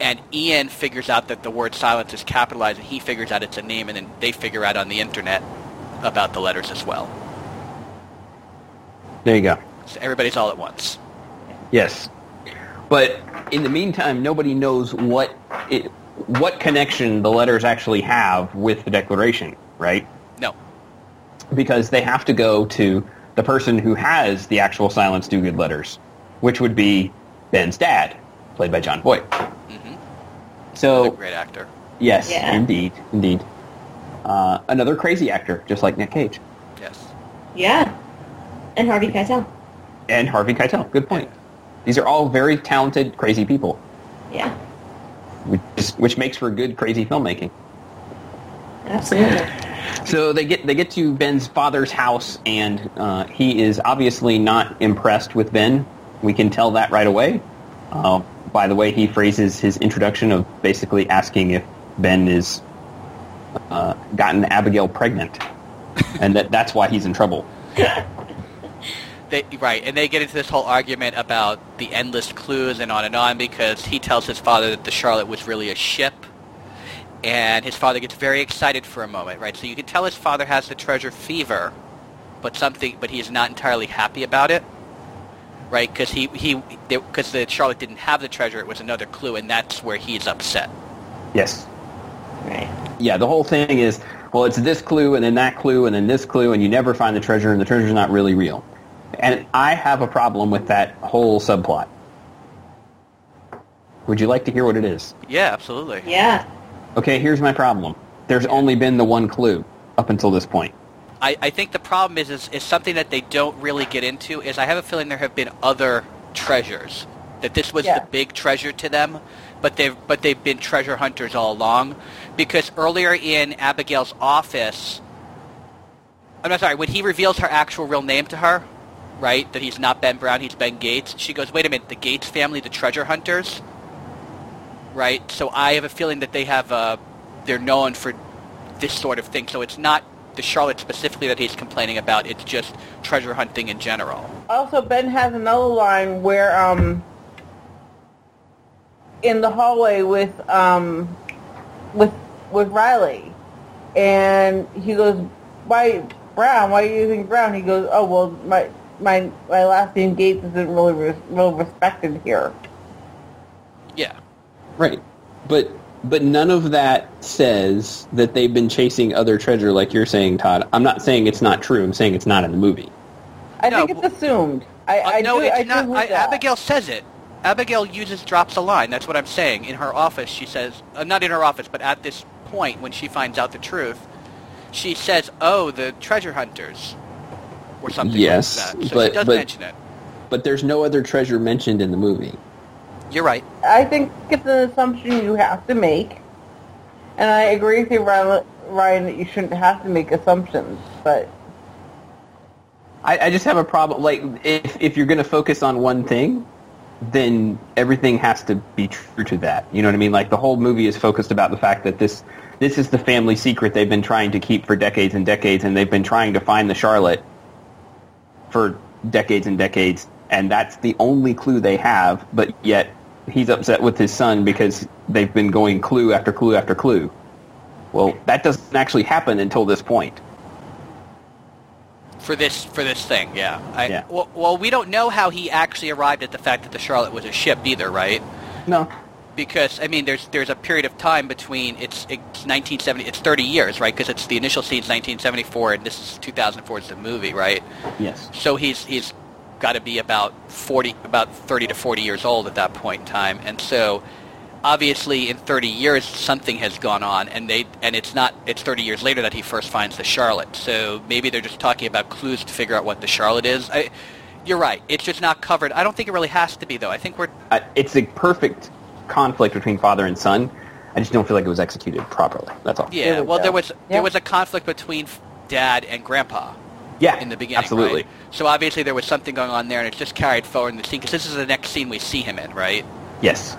And Ian figures out that the word silence is capitalized, and he figures out it's a name, and then they figure out on the internet about the letters as well. There you go. So everybody's all at once. Yes. But in the meantime, nobody knows what it, what connection the letters actually have with the Declaration, right? No. Because they have to go to the person who has the actual Silence Dogood letters, which would be Ben's dad, played by Jon Voight. hmm So, great actor. yes, Yeah. indeed, indeed. Uh, another crazy actor, just like Nick Cage. Yes. Yeah. And Harvey Keitel. And Harvey Keitel, good point. These are all very talented, crazy people, Yeah. which, is, which makes for good, crazy filmmaking. Absolutely. So they get they get to Ben's father's house, and uh, he is obviously not impressed with Ben. We can tell that right away. Uh, by the way, he phrases his introduction of basically asking if Ben is uh, gotten Abigail pregnant, and that that's why he's in trouble. They, right, and they get into this whole argument about the endless clues and on and on because he tells his father that the Charlotte was really a ship, and his father gets very excited for a moment, right? So you can tell his father has the treasure fever, but something, but he's not entirely happy about it, right? Because he he because the Charlotte didn't have the treasure, it was another clue, and that's where he's upset. Yes. Right. Yeah. The whole thing is well, it's this clue, and then that clue, and then this clue, and you never find the treasure, and the treasure's not really real. And I have a problem with that whole subplot. Would you like to hear what it is? Yeah, absolutely. Yeah. Okay, here's my problem. There's only been the one clue up until this point. I, I think the problem is, is is something that they don't really get into is I have a feeling there have been other treasures that this was Yeah. the big treasure to them, but they've but they've been treasure hunters all along because earlier in Abigail's office, I'm not sorry when he reveals her actual real name to her, right? That he's not Ben Brown, he's Ben Gates. She goes, wait a minute, the Gates family, the treasure hunters, right? So I have a feeling that they have uh, they're known for this sort of thing. So it's not the Charlotte specifically that he's complaining about. It's just treasure hunting in general. Also, Ben has another line where, um, in the hallway with, um, with with Riley, and he goes, "Why Brown? Why are you using Brown?" He goes, "Oh well, my my my last name Gates isn't really re- real respected here." Yeah. Right. But but none of that says that they've been chasing other treasure like you're saying, Todd. I'm not saying it's not true. I'm saying it's not in the movie. I No, think it's assumed. I, Uh, I no, do, it's I not. believe I. Abigail says it. Abigail uses drops a line. That's what I'm saying. In her office, she says, uh, not in her office, but at this point when she finds out the truth, she says, "Oh, the treasure hunters," or something Yes, like that. So but- she does but- mention it. But there's no other treasure mentioned in the movie. You're right. I think it's an assumption you have to make, and I agree with you, Ryan, Ryan that you shouldn't have to make assumptions. But I, I just have a problem. Like, if if you're going to focus on one thing, then everything has to be true to that. You know what I mean? Like, the whole movie is focused about the fact that this this is the family secret they've been trying to keep for decades and decades, and they've been trying to find the Charlotte for decades and decades, and that's the only clue they have. But yet, he's upset with his son because they've been going clue after clue after clue. Well, that doesn't actually happen until this point. For this for this thing, yeah. I, Yeah. Well, well, we don't know how he actually arrived at the fact that the Charlotte was a ship either, right? No. because I mean, there's there's a period of time between it's it's 1970, it's 30 years, right? Because it's the initial scene's 1974, and this is 2004 is the movie, right? Yes. So he's he's got to be about 40, about 30 to 40 years old at that point in time, and so obviously in 30 years something has gone on, and they and it's not it's 30 years later that he first finds the Charlotte. So maybe they're just talking about clues to figure out what the Charlotte is. I, You're right. It's just not covered. I don't think it really has to be though. I think we're Uh, it's a perfect conflict between father and son. I just don't feel like it was executed properly. That's all. yeah. There Well, go. there was Yeah. there was a conflict between dad and grandpa Yeah, in the beginning. absolutely. right? So obviously there was something going on there, and it's just carried forward in the scene because this is the next scene we see him in, right? Yes.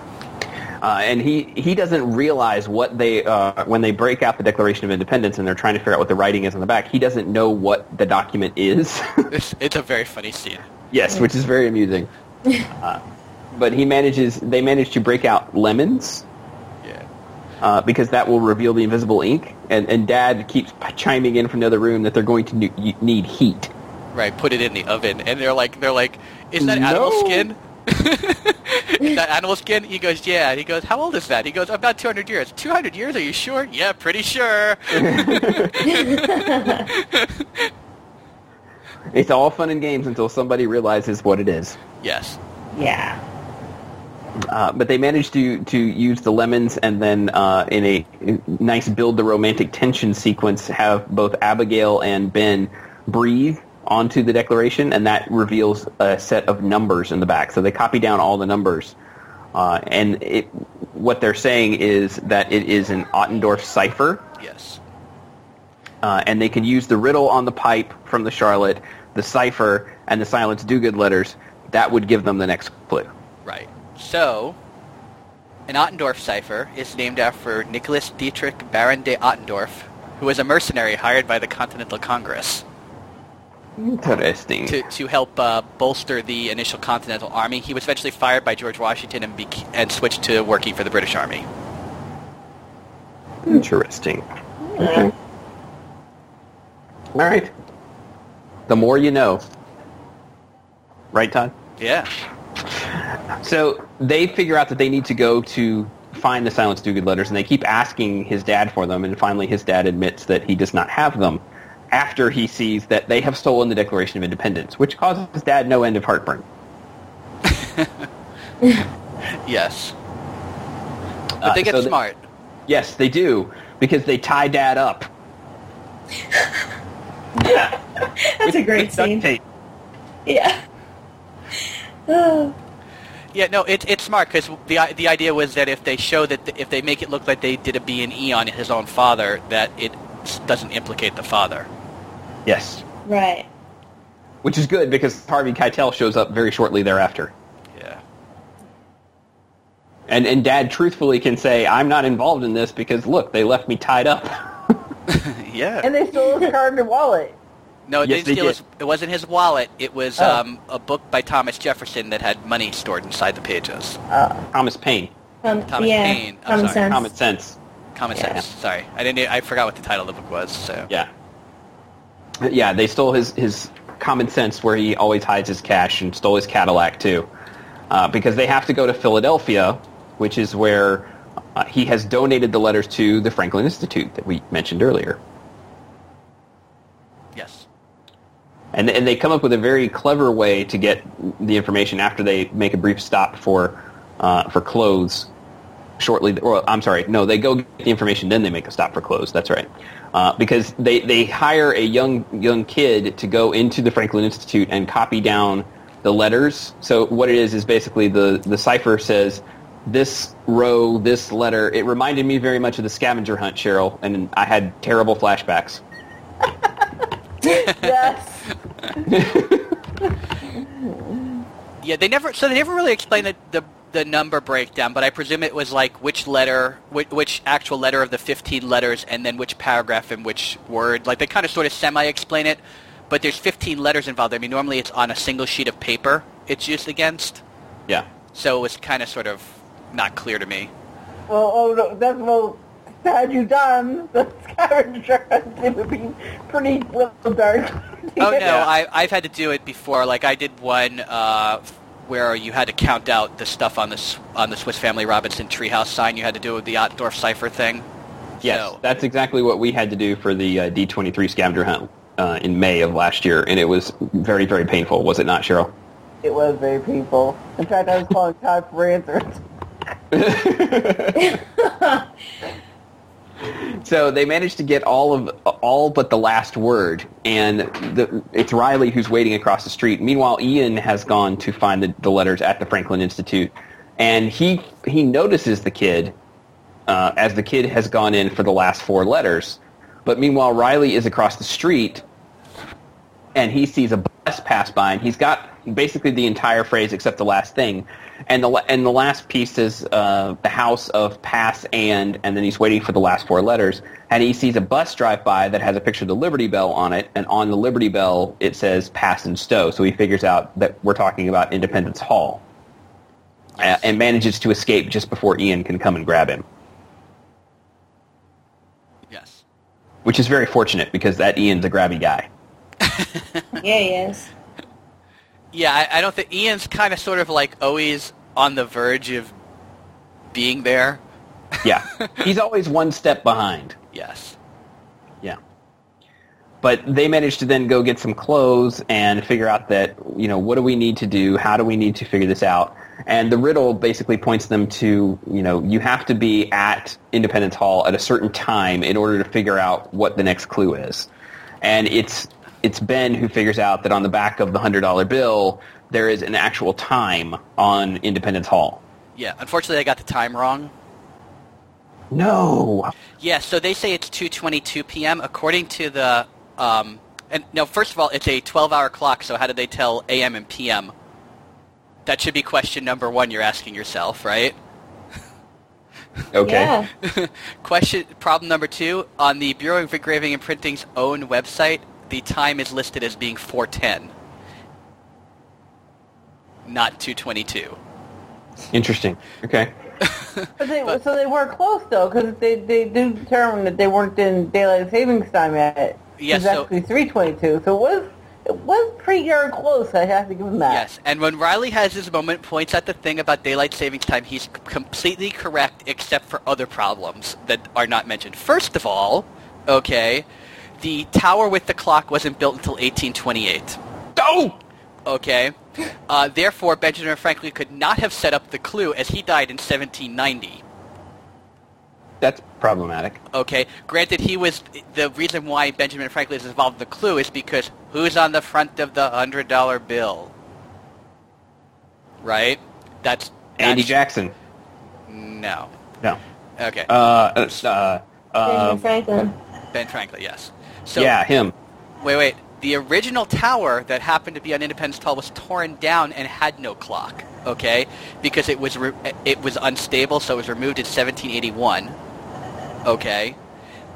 Uh, and he, he doesn't realize what they uh, when they break out the Declaration of Independence and they're trying to figure out what the writing is on the back. He doesn't know what the document is. It's, it's a very funny scene. yes, which is very amusing. Uh, but he manages. They manage to break out lemons Yeah. uh, because that will reveal the invisible ink. And, and Dad keeps chiming in from the other room that they're going to ne- need heat. Right. Put it in the oven, and they're like, they're like, is that animal No. skin? Is that animal skin? He goes, yeah. He goes, how old is that? He goes, about 200 years. 200 years? Are you sure? Yeah, pretty sure. It's all fun and games until somebody realizes what it is. yes. Yeah. Uh, but they managed to to use the lemons and then uh, in a nice build the romantic tension sequence have both Abigail and Ben breathe onto the declaration and that reveals a set of numbers in the back. So they copy down all the numbers. Uh, and it, what they're saying is that it is an Ottendorf cipher, Yes. uh, and they can use the riddle on the pipe from the Charlotte, the cipher, and the Silence Dogood letters. That would give them the next clue. Right. So, an Ottendorf cipher is named after Nicholas Dietrich Baron de Ottendorf, who was a mercenary hired by the Continental Congress Interesting. to, to help uh, bolster the initial Continental Army. He was eventually fired by George Washington and, bec- and switched to working for the British Army. Interesting. Okay. All right. The more you know. Right, Todd? Yeah. So they figure out that they need to go to find the Silence Dogood letters, and they keep asking his dad for them, and finally his dad admits that he does not have them after he sees that they have stolen the Declaration of Independence, which causes his dad no end of heartburn. Yes. But Uh, they get so the- smart. Yes, they do, because they tie dad up. That's a great scene. tape. Yeah. Oh. Yeah, no, it's it's smart because the the idea was that if they show that th- if they make it look like they did a B and E on his own father, that it doesn't implicate the father. Yes. Right. Which is good because Harvey Keitel shows up very shortly thereafter. Yeah. And, and dad truthfully can say, I'm not involved in this because, look, they left me tied up. Yeah. And they stole his card and wallet. No, it Yes, didn't they steal did. his, it wasn't his wallet. It was Oh. um, a book by Thomas Jefferson that had money stored inside the pages. Uh, Thomas Paine. Um, Thomas yeah. Paine. I'm Common sorry, sense. Common sense. Common Yeah. sense. Sorry, I didn't. I forgot what the title of the book was. So Yeah. Yeah, they stole his, his common sense where he always hides his cash and stole his Cadillac too. Uh, because they have to go to Philadelphia, which is where uh, he has donated the letters to the Franklin Institute that we mentioned earlier. yes, And, and they come up with a very clever way to get the information after they make a brief stop for uh, for clothes. Shortly, or I'm sorry, no, they go get the information, then they make a stop for clothes. That's right, uh, because they they hire a young young kid to go into the Franklin Institute and copy down the letters. So what it is is basically the the cipher says this row, this letter. It reminded me very much of the scavenger hunt, Cheryl, and I had terrible flashbacks. yes. yeah. They never. So they never really explained the the, the number breakdown, but I presume it was like which letter, which, which actual letter of the 15 letters, and then which paragraph and which word. Like they kind of sort of semi-explain it, but there's 15 letters involved. I mean, normally it's on a single sheet of paper. It's used against. Yeah. So it was kind of sort of not clear to me. Well, oh no, that's well. Had you done the scavenger hunt, it would be pretty well dark. Oh no, I, I've had to do it before. Like I did one uh, where you had to count out the stuff on the on the Swiss Family Robinson treehouse sign. You had to do it with the Ottendorf cipher thing. Yes, So- that's exactly what we had to do for the uh, D23 scavenger hunt uh, in May of last year, and it was very, very painful, was it not, Cheryl? It was very painful. In fact, I was calling Todd for answers. So they managed to get all of all but the last word, and the, it's Riley who's waiting across the street. Meanwhile, Ian has gone to find the, the letters at the Franklin Institute, and he he notices the kid uh, as the kid has gone in for the last four letters. But meanwhile, Riley is across the street, and he sees a bus pass by, and he's got basically the entire phrase except the last thing. And the and the last piece is uh, the house of pass and, and then he's waiting for the last four letters. And he sees a bus drive by that has a picture of the Liberty Bell on it, and on the Liberty Bell it says pass and stow. So he figures out that we're talking about Independence Hall, uh, and manages to escape just before Ian can come and grab him. Yes. Which is very fortunate because that Ian's a grabby guy. Yeah, he is. Yeah, I, I don't think Ian's kind of sort of like always on the verge of being there. Yeah, he's always one step behind. Yes. Yeah. But they managed to then go get some clothes and figure out that, you know, what do we need to do? How do we need to figure this out? And the riddle basically points them to, you know, you have to be at Independence Hall at a certain time in order to figure out what the next clue is. And it's it's Ben who figures out that on the back of the $100 bill, there is an actual time on Independence Hall. Yeah. Unfortunately, I got the time wrong. No. Yeah. So they say it's 2:22 p.m. According to the um, and no, first of all, it's a 12-hour clock. So how did they tell a.m. and p.m.? That should be question number one. You're asking yourself, right? Okay. Yeah. Question problem number two on the Bureau of Engraving and Printing's own website, the time is listed as being 410, not 222. Interesting. Okay. But they, so they were close though, because they they do determine that they weren't in daylight savings time yet. Yes, It's so- actually three twenty-two. So it was it was pretty darn close. I have to give them that. Yes, and when Riley has his moment, points at the thing about daylight savings time, he's completely correct, except for other problems that are not mentioned. First of all, okay, the tower with the clock wasn't built until 1828. Oh! Okay, uh, therefore Benjamin Franklin could not have set up the clue as he died in 1790. That's problematic. Okay, granted, he was the reason why Benjamin Franklin is involved in the clue is because who's on the front of the hundred dollar bill, right? That's Andy Jackson. No. No. Okay, Uh, uh, uh, Benjamin uh, Franklin. Ben Franklin. Yes. So yeah, him. wait, wait. The original tower that happened to be on Independence Hall was torn down and had no clock. Okay, because it was re- it was unstable, so it was removed in 1781. Okay,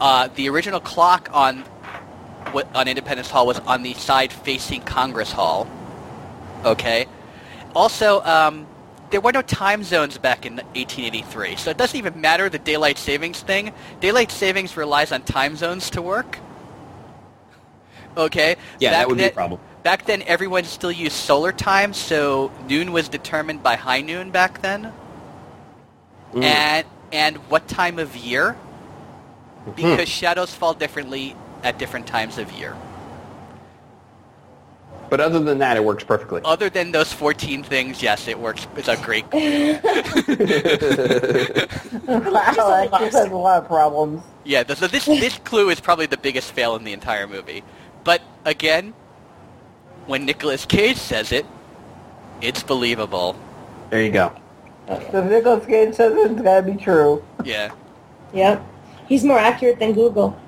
uh, the original clock on what- on Independence Hall was on the side facing Congress Hall. Okay, also um, there were no time zones back in 1883, so it doesn't even matter the daylight savings thing. Daylight savings relies on time zones to work. Okay. Yeah, Back that would be a problem. Back then, everyone still used solar time, so noon was determined by high noon back then. Mm. And and what time of year? Because shadows fall differently at different times of year. But other than that, it works perfectly. Other than those 14 things, yes, it works. It's a great. wow, that has a lot of problems. Yeah, so this this clue is probably the biggest fail in the entire movie. But again, when Nicolas Cage says it, it's believable. There you go. So if Nicolas Cage says it, it's got to be true. Yeah. Yep. He's more accurate than Google.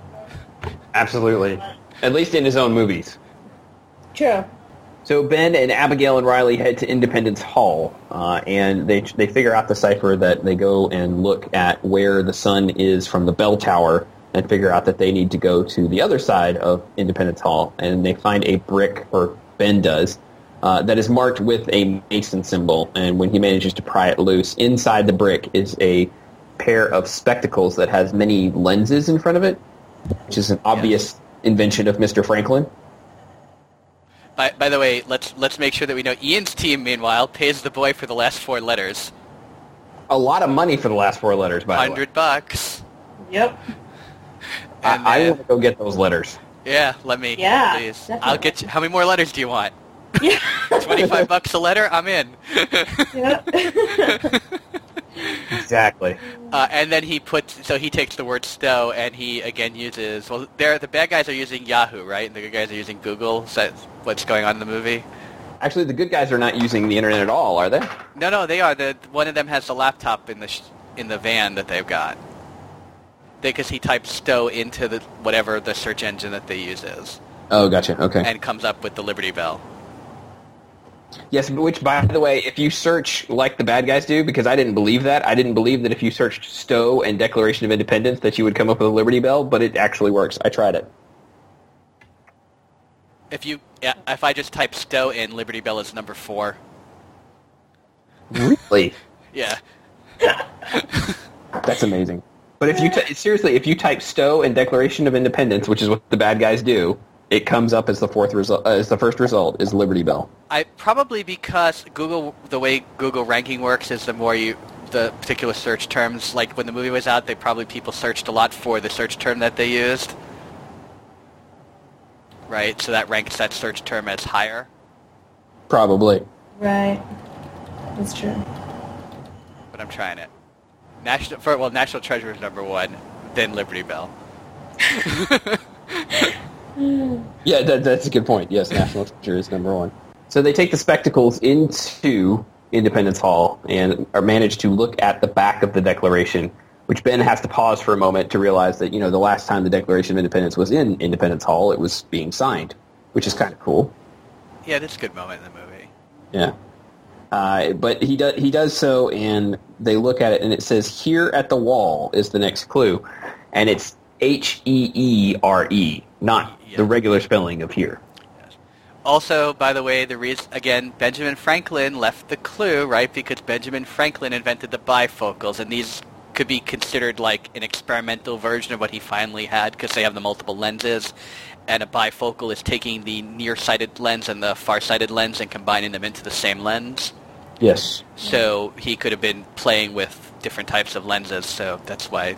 Absolutely. At least in his own movies. True. So Ben and Abigail and Riley head to Independence Hall, uh, and they they figure out the cipher that they go and look at where the sun is from the bell tower, and figure out that they need to go to the other side of Independence Hall, and they find a brick, or Ben does, uh, that is marked with a Mason symbol, and when he manages to pry it loose, inside the brick is a pair of spectacles that has many lenses in front of it, which is an obvious invention of Mr. Franklin. By, by the way, let's let's make sure that we know Ian's team. Meanwhile, pays the boy for the last four letters. A lot of money for the last four letters, by the way. Hundred bucks. Yep. And I, I then- want to go get those letters. Yeah, let me. Yeah, please. definitely. I'll get you. How many more letters do you want? Yeah. Twenty-five bucks a letter. I'm in. yep. Exactly. Uh, and then he puts, so he takes the word stow and he again uses, well, they're, the bad guys are using Yahoo, right? And the good guys are using Google. Is that what's going on in the movie? Actually, the good guys are not using the internet at all, are they? No, no, they are. The, one of them has the laptop in the, sh- in the van that they've got. Because he types stow into the, whatever the search engine that they use is. Oh, gotcha. Okay. And comes up with the Liberty Bell. Yes, which, by the way, if you search like the bad guys do, because I didn't believe that, I didn't believe that if you searched Stowe and Declaration of Independence that you would come up with a Liberty Bell, but it actually works. I tried it. If you, yeah, if I just type stow in, Liberty Bell is number four. Really? Yeah. That's amazing. But if you t- seriously, if you type Stowe and Declaration of Independence, which is what the bad guys do, it comes up as the fourth result. Uh, as the first result is Liberty Bell. I probably because Google, the way Google ranking works is the more you, the particular search terms. Like when the movie was out, they probably people searched a lot for the search term that they used. Right, so that ranks that search term as higher. Probably. Right. That's true. But I'm trying it. National, for, well, National Treasure is number one, then Liberty Bell. Yeah, that, that's a good point. Yes, National Treasure is number one. So they take the spectacles into Independence Hall and are managed to look at the back of the Declaration, which Ben has to pause for a moment to realize that, you know, the last time the Declaration of Independence was in Independence Hall, it was being signed, which is kind of cool. Yeah, that's a good moment in the movie. Yeah. Uh, but he does he does so, and they look at it, and it says "Here at the wall" is the next clue, and it's H E E R E, not the regular spelling of here. Also, by the way, the reason again, Benjamin Franklin left the clue right because Benjamin Franklin invented the bifocals, and these could be considered like an experimental version of what he finally had because they have the multiple lenses, and a bifocal is taking the nearsighted lens and the farsighted lens and combining them into the same lens. Yes. So he could have been playing with different types of lenses. So that's why.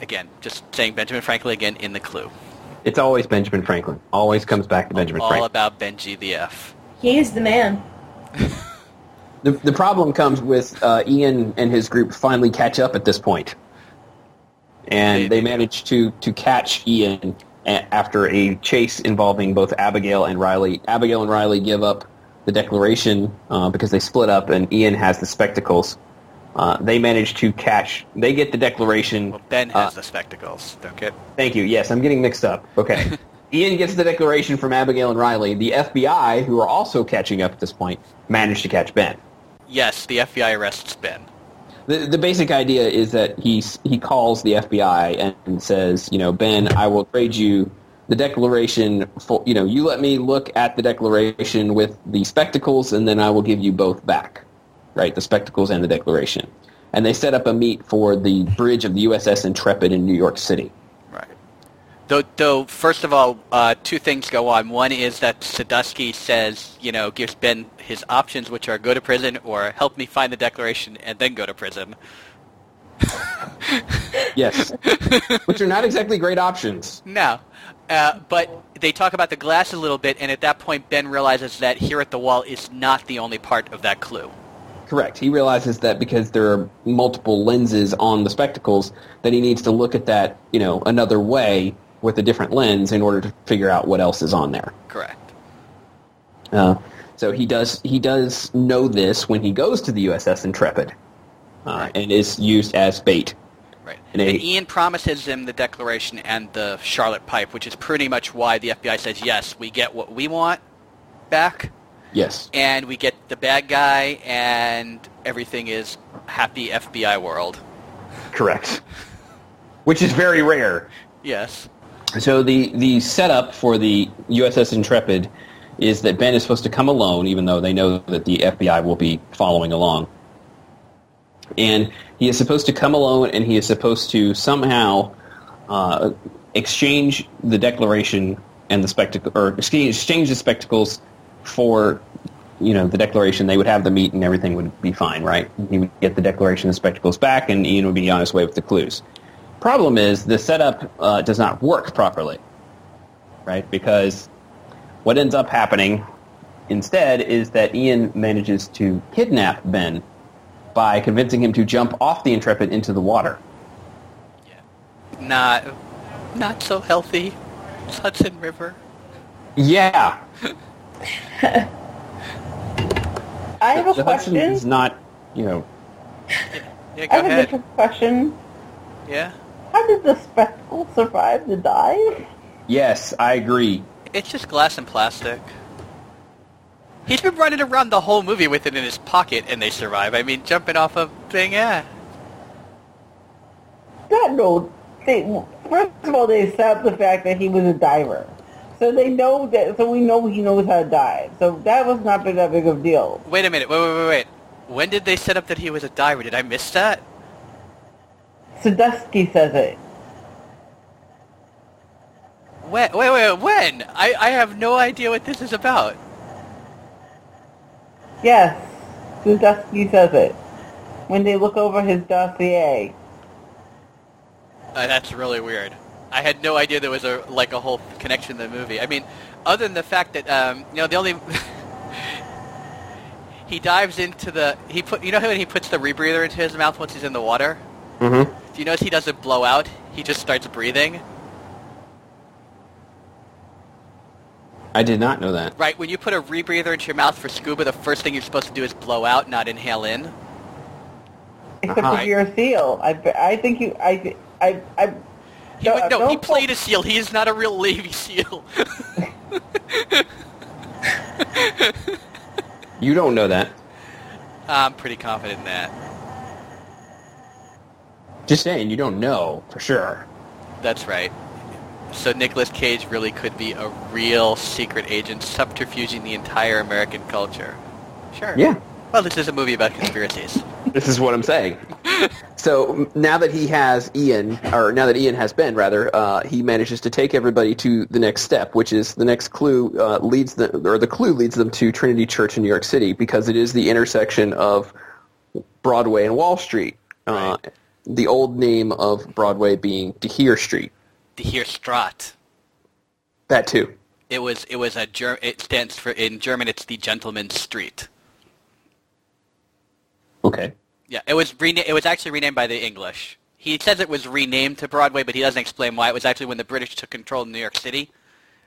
Again, just saying Benjamin Franklin again in the clue. It's always Benjamin Franklin. Always comes back to Benjamin All Franklin. about Benji the F. He is the man. The, the problem comes with uh, Ian and his group finally catch up at this point. And They- they they manage to, to catch Ian after a chase involving both Abigail and Riley. Abigail and Riley give up the declaration uh, because they split up, and Ian has the spectacles. Uh, they manage to catch. They get the declaration. Well, Ben has uh, the spectacles. Don't get. Thank you. Yes, I'm getting mixed up. Okay. Ian gets the declaration from Abigail and Riley. The FBI, who are also catching up at this point, manage to catch Ben. Yes, the FBI arrests Ben. The, the basic idea is that he's, he calls the FBI and says, you know, Ben, I will trade you the declaration for, you know, you let me look at the declaration with the spectacles and then I will give you both back, right? The spectacles and the declaration. And they set up a meet for the bridge of the USS Intrepid in New York City. Though, though, first of all, uh, two things go on. One is that Sadusky says, you know, gives Ben his options, which are go to prison or help me find the declaration and then go to prison. Yes. Which are not exactly great options. No. Uh, but they talk about the glass a little bit, and at that point, Ben realizes that here at the wall is not the only part of that clue. Correct. He realizes that because there are multiple lenses on the spectacles, that he needs to look at that, you know, another way with a different lens in order to figure out what else is on there. Correct. Uh, so he does he does know this when he goes to the USS Intrepid, uh, Right. and is used as bait. Right. And And, a- Ian promises him the declaration and the Charlotte pipe, which is pretty much why the FBI says, yes, we get what we want back, Yes. and we get the bad guy, and everything is happy FBI world. Correct. Which is very rare. Yes. So the the setup for the USS Intrepid is that Ben is supposed to come alone, even though they know that the FBI will be following along. And he is supposed to come alone, and he is supposed to somehow uh, exchange the Declaration and the spectacle, or exchange, the spectacles for, you know, the Declaration. They would have the meet, and everything would be fine, right? He would get the Declaration and spectacles back, and Ian would be on his way with the clues. The problem is, the setup uh, does not work properly, right? Because what ends up happening instead is that Ian manages to kidnap Ben by convincing him to jump off the Intrepid into the water. Yeah. Not, not so healthy. It's Hudson River. Yeah, I have a the Hudson question. is not, you know, Yeah, I go have a ahead. different question. Yeah. How did the spectacle survive the dive? yes, I agree. It's just glass and plastic. He's been running around the whole movie with it in his pocket, and they survive. I mean, jumping off a thing, yeah. That no. They, first of all, they set up the fact that he was a diver, so they know that. So we know he knows how to dive. So that was not that big of a deal. Wait a minute. Wait, wait, wait, wait. When did they set up that he was a diver? Did I miss that? Sadusky says it. When? Wait, wait, when? I, I have no idea what this is about. Yes, Sadusky says it when they look over his dossier. Uh, that's really weird. I had no idea there was a like a whole connection to the movie. I mean, other than the fact that um, you know the only he dives into the he put you know how when he puts the rebreather into his mouth once he's in the water. Mm-hmm. Do you notice he doesn't blow out? He just starts breathing. I did not know that. Right when you put a rebreather into your mouth for scuba, the first thing you're supposed to do is blow out, not inhale in. Except Uh-huh. if you're a seal, I, I think you, I, I, I. He, would- no, don't he quote- played a seal. He is not a real Navy SEAL. You don't know that. I'm pretty confident in that. Just saying, you don't know for sure. That's right. So Nicolas Cage really could be a real secret agent subterfuging the entire American culture. Sure. Yeah. Well, this is a movie about conspiracies. This is what I'm saying. so now that he has Ian, or now that Ian has Ben, rather, uh, he manages to take everybody to the next step, which is the next clue uh, leads them, or the clue leads them to Trinity Church in New York City because it is the intersection of Broadway and Wall Street. Uh, the old name of Broadway being DeHere Street. The Heere Straat. That too. It was it was a Ger- it stands for in German it's the gentleman's street. Okay. Yeah, it was rena- it was actually renamed by the English. He says it was renamed to Broadway, but he doesn't explain why. It was actually when the British took control of New York City,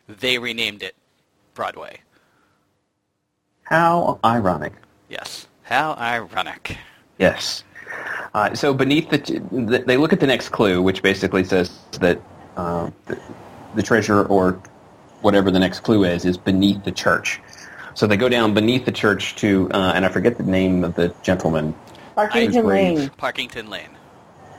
they renamed it Broadway. How ironic. Yes. How ironic. Yes. Uh, so beneath the, they look at the next clue, which basically says that uh, the, the treasure or whatever the next clue is is beneath the church. So they go down beneath the church to, uh, and I forget the name of the gentleman, Parkington. Lane. Parkington Lane.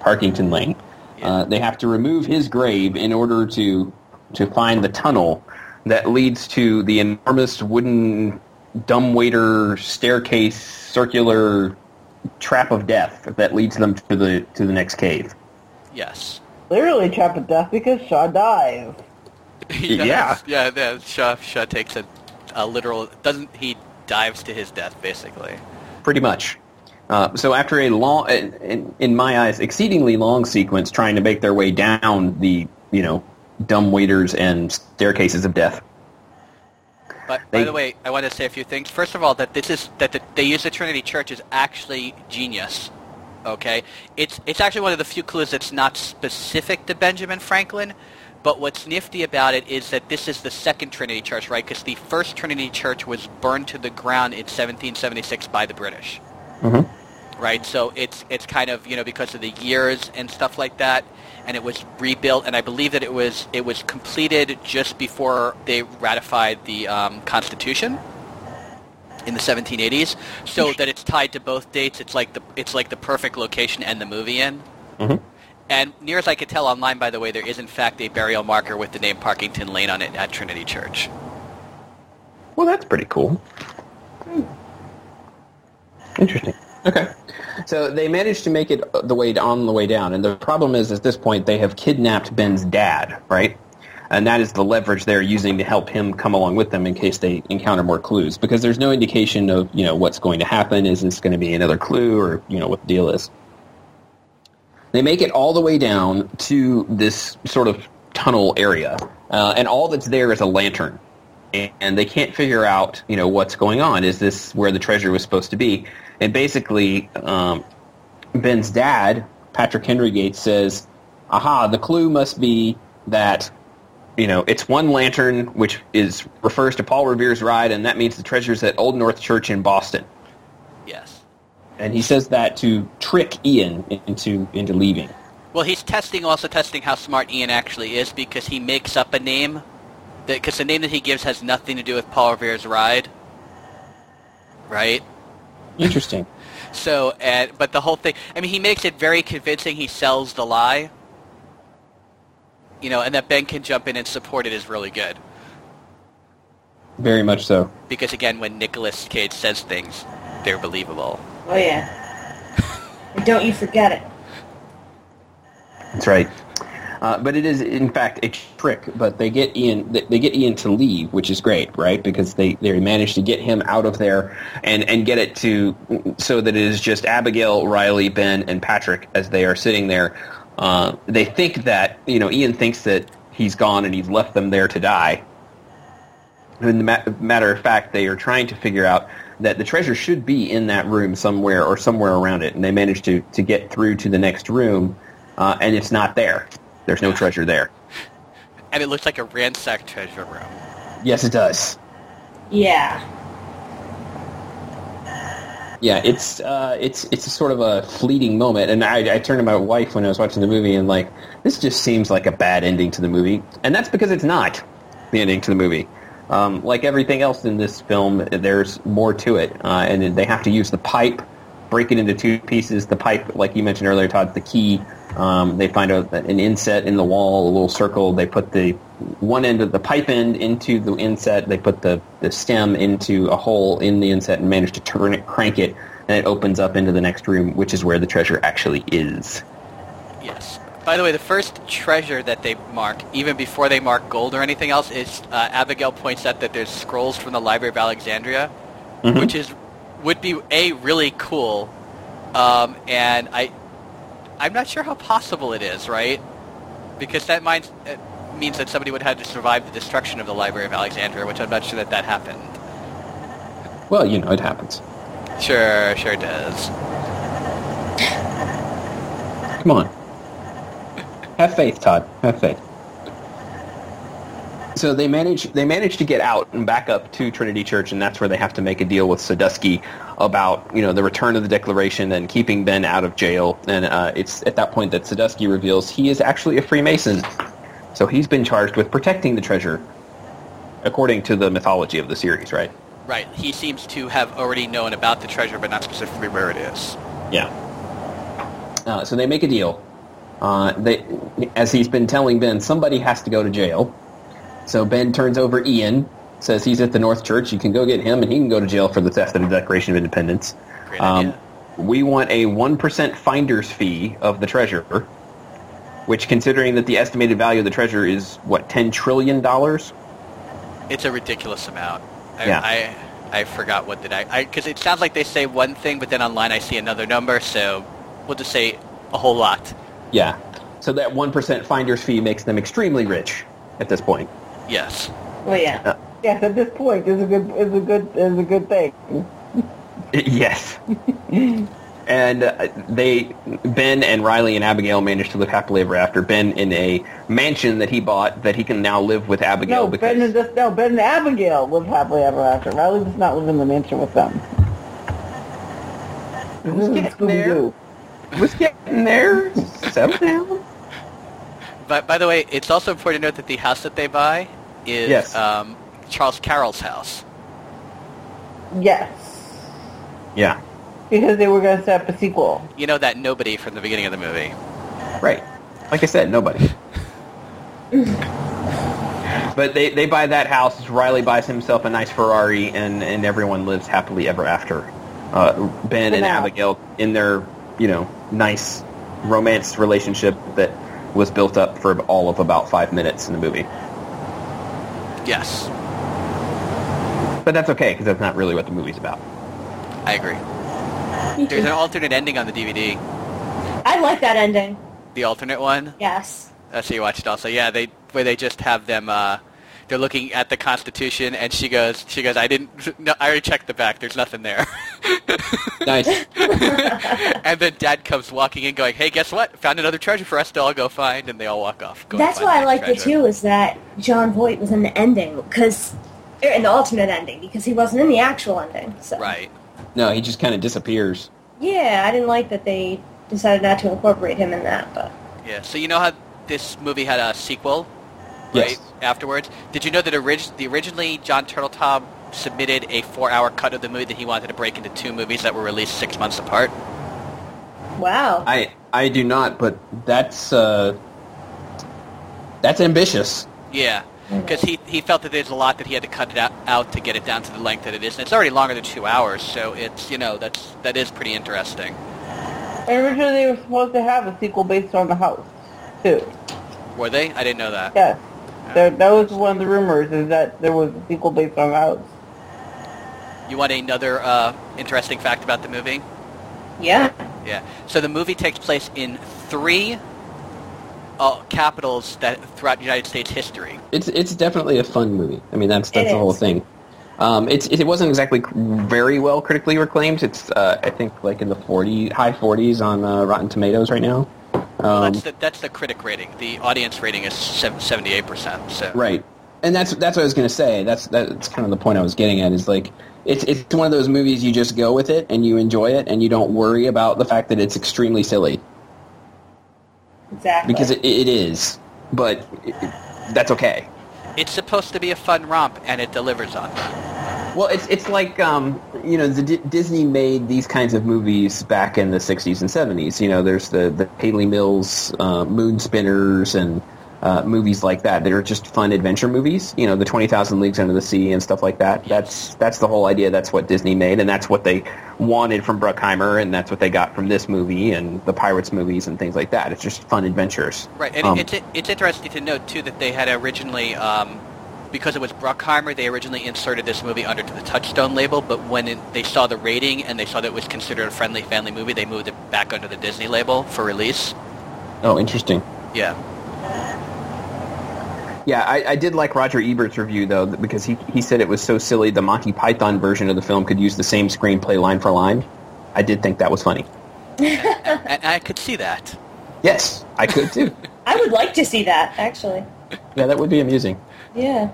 Parkington Lane. Uh, they have to remove his grave in order to to find the tunnel that leads to the enormous wooden dumbwaiter staircase circular trap of death that leads them to the to the next cave. Yes. Literally trap of death because Shaw dies. He does. Yeah. Yeah, yeah, Shaw, Shaw takes a, a literal, doesn't, he dives to his death, basically. Pretty much. Uh, so after a long, in, in my eyes, exceedingly long sequence trying to make their way down the, you know, dumb waiters and staircases of death. But by the way, I want to say a few things. First of all, that this is that the, they use the Trinity Church is actually genius. Okay, it's it's actually one of the few clues that's not specific to Benjamin Franklin. But what's nifty about it is that this is the second Trinity Church, right? Because the first Trinity Church was burned to the ground in 1776 by the British. Mhm. Right, so it's it's kind of you know because of the years and stuff like that, and it was rebuilt, and I believe that it was it was completed just before they ratified the um, Constitution in the 1780s, so that it's tied to both dates. It's like the it's like the perfect location and the movie in. Mhm. And near as I could tell online, by the way, there is in fact a burial marker with the name Parkington Lane on it at Trinity Church. Well, that's pretty cool. Interesting. Okay. So they managed to make it the way on the way down, and the problem is at this point they have kidnapped Ben's dad, right? And that is the leverage they're using to help him come along with them in case they encounter more clues, because there's no indication of you know what's going to happen. Is this going to be another clue, or you know what the deal is? They make it all the way down to this sort of tunnel area, uh, and all that's there is a lantern and they can't figure out, you know, what's going on. Is this where the treasure was supposed to be? And basically, um, Ben's dad, Patrick Henry Gates, says, "Aha! The clue must be that." You know, it's one lantern, which is refers to Paul Revere's ride, and that means the treasure's at Old North Church in Boston. Yes. And he says that to trick Ian into into leaving. Well, he's testing, also testing how smart Ian actually is because he makes up a name. Because the name that he gives has nothing to do with Paul Revere's ride. Right? Interesting. So, and, but the whole thing, I mean, he makes it very convincing. He sells the lie. You know, and that Ben can jump in and support it is really good. Very much so. Because again, when Nicolas Cage says things, they're believable. Oh yeah. and don't you forget it. That's right. Uh, but it is, in fact, a trick. But they get Ian. They get Ian to leave, which is great, right? Because they, they manage to get him out of there and, and get it to so that it is just Abigail, Riley, Ben, and Patrick as they are sitting there. Uh, they think that you know Ian thinks that he's gone and he's left them there to die. In the ma- matter of fact, they are trying to figure out that the treasure should be in that room somewhere or somewhere around it, and they manage to, to get through to the next room, uh, and it's not there. There's no treasure there. And it looks like a ransacked treasure room. Yes, it does. Yeah. Yeah, it's uh, it's it's a sort of a fleeting moment, and I, I turned to my wife when I was watching the movie, and like this just seems like a bad ending to the movie, and that's because it's not the ending to the movie. Um, like everything else in this film, there's more to it, uh, and they have to use the pipe, break it into two pieces. The pipe, like you mentioned earlier, Todd, the key. Um, they find a, an inset in the wall, a little circle. They put the one end of the pipe end into the inset. They put the, the stem into a hole in the inset and manage to turn it, crank it, and it opens up into the next room, which is where the treasure actually is. Yes. By the way, the first treasure that they mark, even before they mark gold or anything else, is uh, Abigail points out that there's scrolls from the Library of Alexandria, Mhm. which is would be a really cool, um, and I I'm not sure how possible it is, right? Because that might, uh, it means that somebody would have to survive the destruction of the Library of Alexandria, which I'm not sure that that happened. Well, you know, it happens. Sure, sure it does. Come on. Have faith, Todd. Have faith. So they manage they manage to get out and back up to Trinity Church, and that's where they have to make a deal with Sadusky about you know the return of the Declaration and keeping Ben out of jail. And uh, it's at that point that Sadusky reveals he is actually a Freemason, so he's been charged with protecting the treasure, according to the mythology of the series, right? Right. He seems to have already known about the treasure, but not specifically where it is. Yeah. Uh, so they make a deal. Uh, they, as he's been telling Ben, somebody has to go to jail. So Ben turns over Ian, says he's at the North Church. You can go get him, and he can go to jail for the theft of the Declaration of Independence. Great idea. Um, we want a one percent finder's fee of the treasure, which, considering that the estimated value of the treasure is what ten trillion dollars. It's a ridiculous amount. I, Yeah. I, I forgot what did I, because it sounds like they say one thing, but then online I see another number, so we'll just say a whole lot. Yeah. So that one percent finder's fee makes them extremely rich at this point. Yes. Oh yeah. Uh, Yes, at this point is a good is a good is a good thing. Yes. and uh, they, Ben and Riley and Abigail managed to live happily ever after. Ben in a mansion that he bought that he can now live with Abigail No, because Ben and just no Ben and Abigail live happily ever after. Riley does not live in the mansion with them. This was getting there. Scooby-Doo. was getting there. Settle down. But by the way, it's also important to note that the house that they buy is Yes. um, Charles Carroll's house. Yes, Yeah. because they were going to set up a sequel. You know that nobody from the beginning of the movie. Right. Like I said, nobody. but they, they buy that house. Riley buys himself a nice Ferrari, and, and everyone lives happily ever after. Uh, ben For and. Abigail in their, you know, nice romance relationship that was built up for all of about five minutes in the movie. Yes, But that's okay, because that's not really what the movie's about. I agree. There's an alternate ending on the DVD. I like that ending. The alternate one. Yes. That's how you watched it also. Yeah, they where they just have them. Uh, they're looking at the Constitution, and she goes, she goes, I didn't. No, I already checked the back. There's nothing there. nice. and then Dad comes walking in, going, "Hey, guess what? Found another treasure for us to all go find." And they all walk off. That's find why I like the it too. Is that Jon Voight was in the ending because in the alternate ending because he wasn't in the actual ending. So Right. No, he just kind of disappears. yeah, I didn't like that they decided not to incorporate him in that. But Yeah. So you know how this movie had a sequel, Yes. right? Afterwards, did you know that orig- the originally John Turteltaub submitted a four-hour cut of the movie that he wanted to break into two movies that were released six months apart? wow, I I do not, but that's uh, that's ambitious. Yeah. Because he, he felt that there's a lot that he had to cut it out, out to get it down to the length that it is, and it's already longer than two hours. So it's you know that's that is pretty interesting. And Originally, they were supposed to have a sequel based on the house, too. Were they? I didn't know that. Yes. There, that was one of the rumors, is that there was a sequel based on the house. You want another uh, interesting fact about the movie? yeah, Yeah. So the movie takes place in three uh, capitals that throughout United States history. It's it's definitely a fun movie. I mean, that's that's It the whole thing. Um, it's it wasn't exactly very well critically acclaimed. It's uh, I think like in the forty high forties on uh, Rotten Tomatoes right now. Well, Um, that's the that's the critic rating. The audience rating is seventy eight percent. So Right, and that's that's what I was going to say. That's that's kind of the point I was getting at. Is like it's it's one of those movies you just go with it and you enjoy it and you don't worry about the fact that it's extremely silly exactly. because it, it is, but it, it- that's okay. it's supposed to be a fun romp, and it delivers on that. Well, it's it's like um, you know the D- Disney made these kinds of movies back in the '60s and '70s. You know, there's the the Hayley Mills uh, Moon Spinners and uh, movies like that that are just fun adventure movies. You know, the Twenty Thousand Leagues Under the Sea and stuff like that. That's that's the whole idea. That's what Disney made, and that's what they wanted from Bruckheimer, and that's what they got from this movie and the Pirates movies and things like that. It's just fun adventures. Right, and Um, it's it's interesting to note too that they had originally, um, because it was Bruckheimer, they originally inserted this movie under the Touchstone label. But when it, they saw the rating and they saw that it was considered a friendly family movie, they moved it back under the Disney label for release. oh, interesting. Yeah, Yeah, I, I did like Roger Ebert's review though, because he he said it was so silly the Monty Python version of the film could use the same screenplay line for line. I did think that was funny. and I could see that. Yes, I could too. I would like to see that actually. yeah, that would be amusing. Yeah.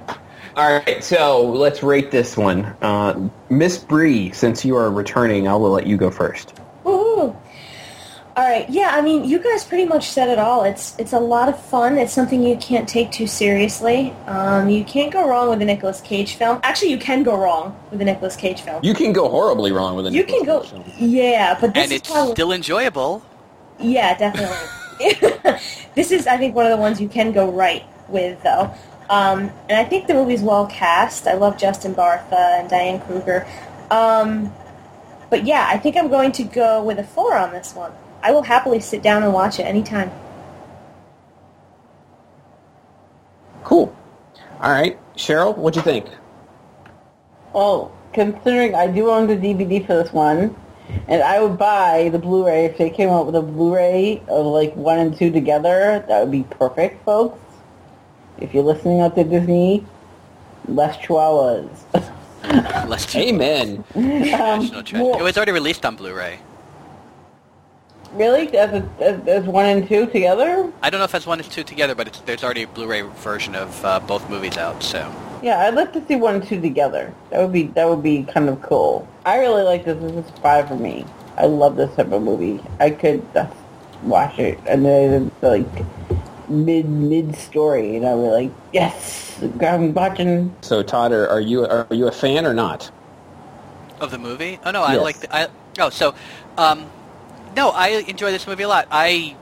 All right, so let's rate this one. Uh, Miss Bree, since you are returning, I will let you go first. Woohoo! All right, yeah. I mean, you guys pretty much said it all. It's it's a lot of fun. It's something you can't take too seriously. Um, you can't go wrong with a Nicolas Cage film. Actually, you can go wrong with a Nicolas Cage film. You can go horribly wrong with a You can go, Cage film. yeah, but this and is it's probably still enjoyable. yeah, definitely. this is, I think, one of the ones you can go right with, though. Um, and I think the movie's well cast. I love Justin Bartha and Diane Kruger. Um, but yeah, I think I'm going to go with a four on this one. I will happily sit down and watch it anytime. Cool. All right, Cheryl, what'd you think? Well, considering I do own the DVD for this one, and I would buy the Blu-ray if they came out with a Blu-ray of like one and two together. That would be perfect, folks. If you're listening out to Disney, less chihuahuas. Let's do Amen. Um, National Treasure. well- It was already released on Blu-ray. Really? As, a, as, as one and two together? I don't know if that's one and two together, but it's, there's already a Blu-ray version of uh, both movies out. So Yeah, I'd like to see one and two together. That would be that would be kind of cool. I really like this. This is five for me. I love this type of movie. I could just watch it and then it's like mid mid story, and I'd be like, yes, I'm watching. So, Todd, are, are you are you a fan or not? of the movie. Oh no, I like. The, I oh so, um, no, I enjoy this movie a lot. I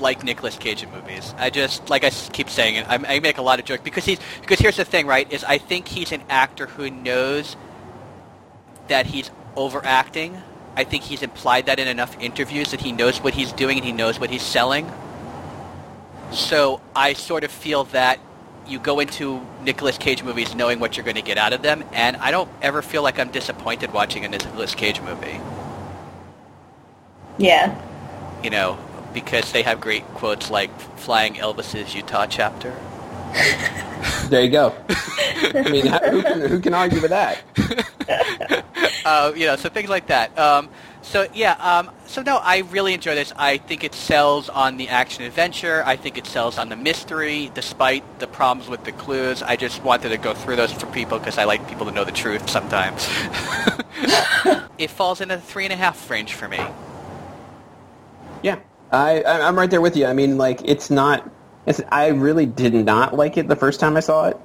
like Nicolas Cage in movies. I just like I keep saying it. I, I make a lot of jokes because he's because here's the thing, right? Is I think he's an actor who knows that he's overacting. I think he's implied that in enough interviews that he knows what he's doing and he knows what he's selling. So I sort of feel that you go into Nicolas Cage movies knowing what you're going to get out of them, and I don't ever feel like I'm disappointed watching a Nicolas Cage movie. Yeah. You know, because they have great quotes like "Flying Elvis's Utah chapter." There you go. I mean, who, can, who can argue with that? uh, you know, so things like that. Um, so yeah, um, so no, I really enjoy this. I think it sells on the action adventure. I think it sells on the mystery, despite the problems with the clues. I just wanted to go through those for people because I like people to know the truth sometimes. it falls in the three and a half range for me. Yeah, I, I'm right there with you. I mean, like it's not. It's, I really did not like it the first time I saw it,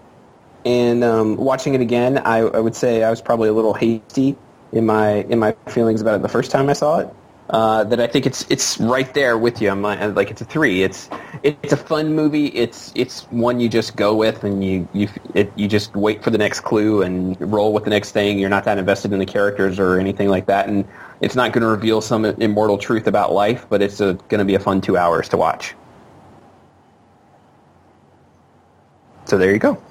and um, watching it again, I, I would say I was probably a little hasty in my in my feelings about it the first time I saw it. Uh, that I think it's it's right there with you. I'm like, like it's a three. It's it's a fun movie. It's it's one you just go with and you you it, you just wait for the next clue and roll with the next thing. You're not that invested in the characters or anything like that, and it's not going to reveal some immortal truth about life. But it's uh, going to be a fun two hours to watch. So there you go.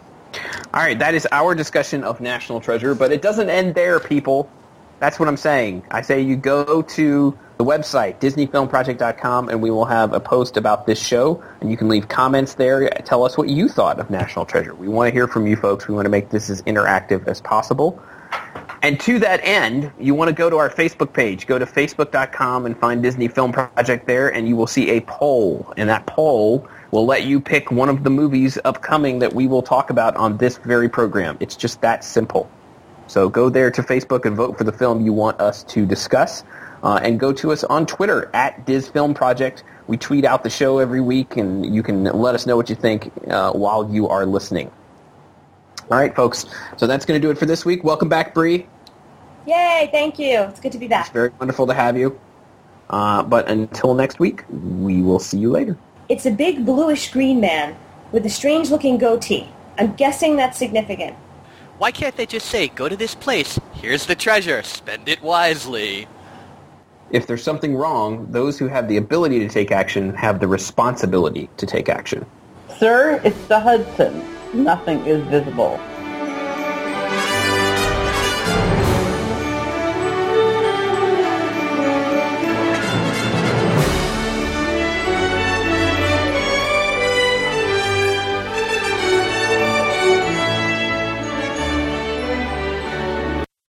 All right, that is our discussion of National Treasure, but it doesn't end there, people. That's what I'm saying. I say you go to the website, disneyfilmproject.com, and we will have a post about this show, and you can leave comments there. Tell us what you thought of National Treasure. We want to hear from you folks. We want to make this as interactive as possible. And to that end, you want to go to our Facebook page. Go to facebook.com and find Disney Film Project there, and you will see a poll. And that poll will let you pick one of the movies upcoming that we will talk about on this very program. It's just that simple. So go there to Facebook and vote for the film you want us to discuss. Uh, and go to us on Twitter at Diz Film Project. We tweet out the show every week, and you can let us know what you think uh, while you are listening. All right, folks. So that's going to do it for this week. Welcome back, Bree. Yay! Thank you. It's good to be back. It's very wonderful to have you. Uh, but until next week, we will see you later. It's a big bluish green man with a strange-looking goatee. I'm guessing that's significant. Why can't they just say, go to this place, here's the treasure, spend it wisely? If there's something wrong, those who have the ability to take action have the responsibility to take action. Sir, it's the Hudson. Nothing is visible.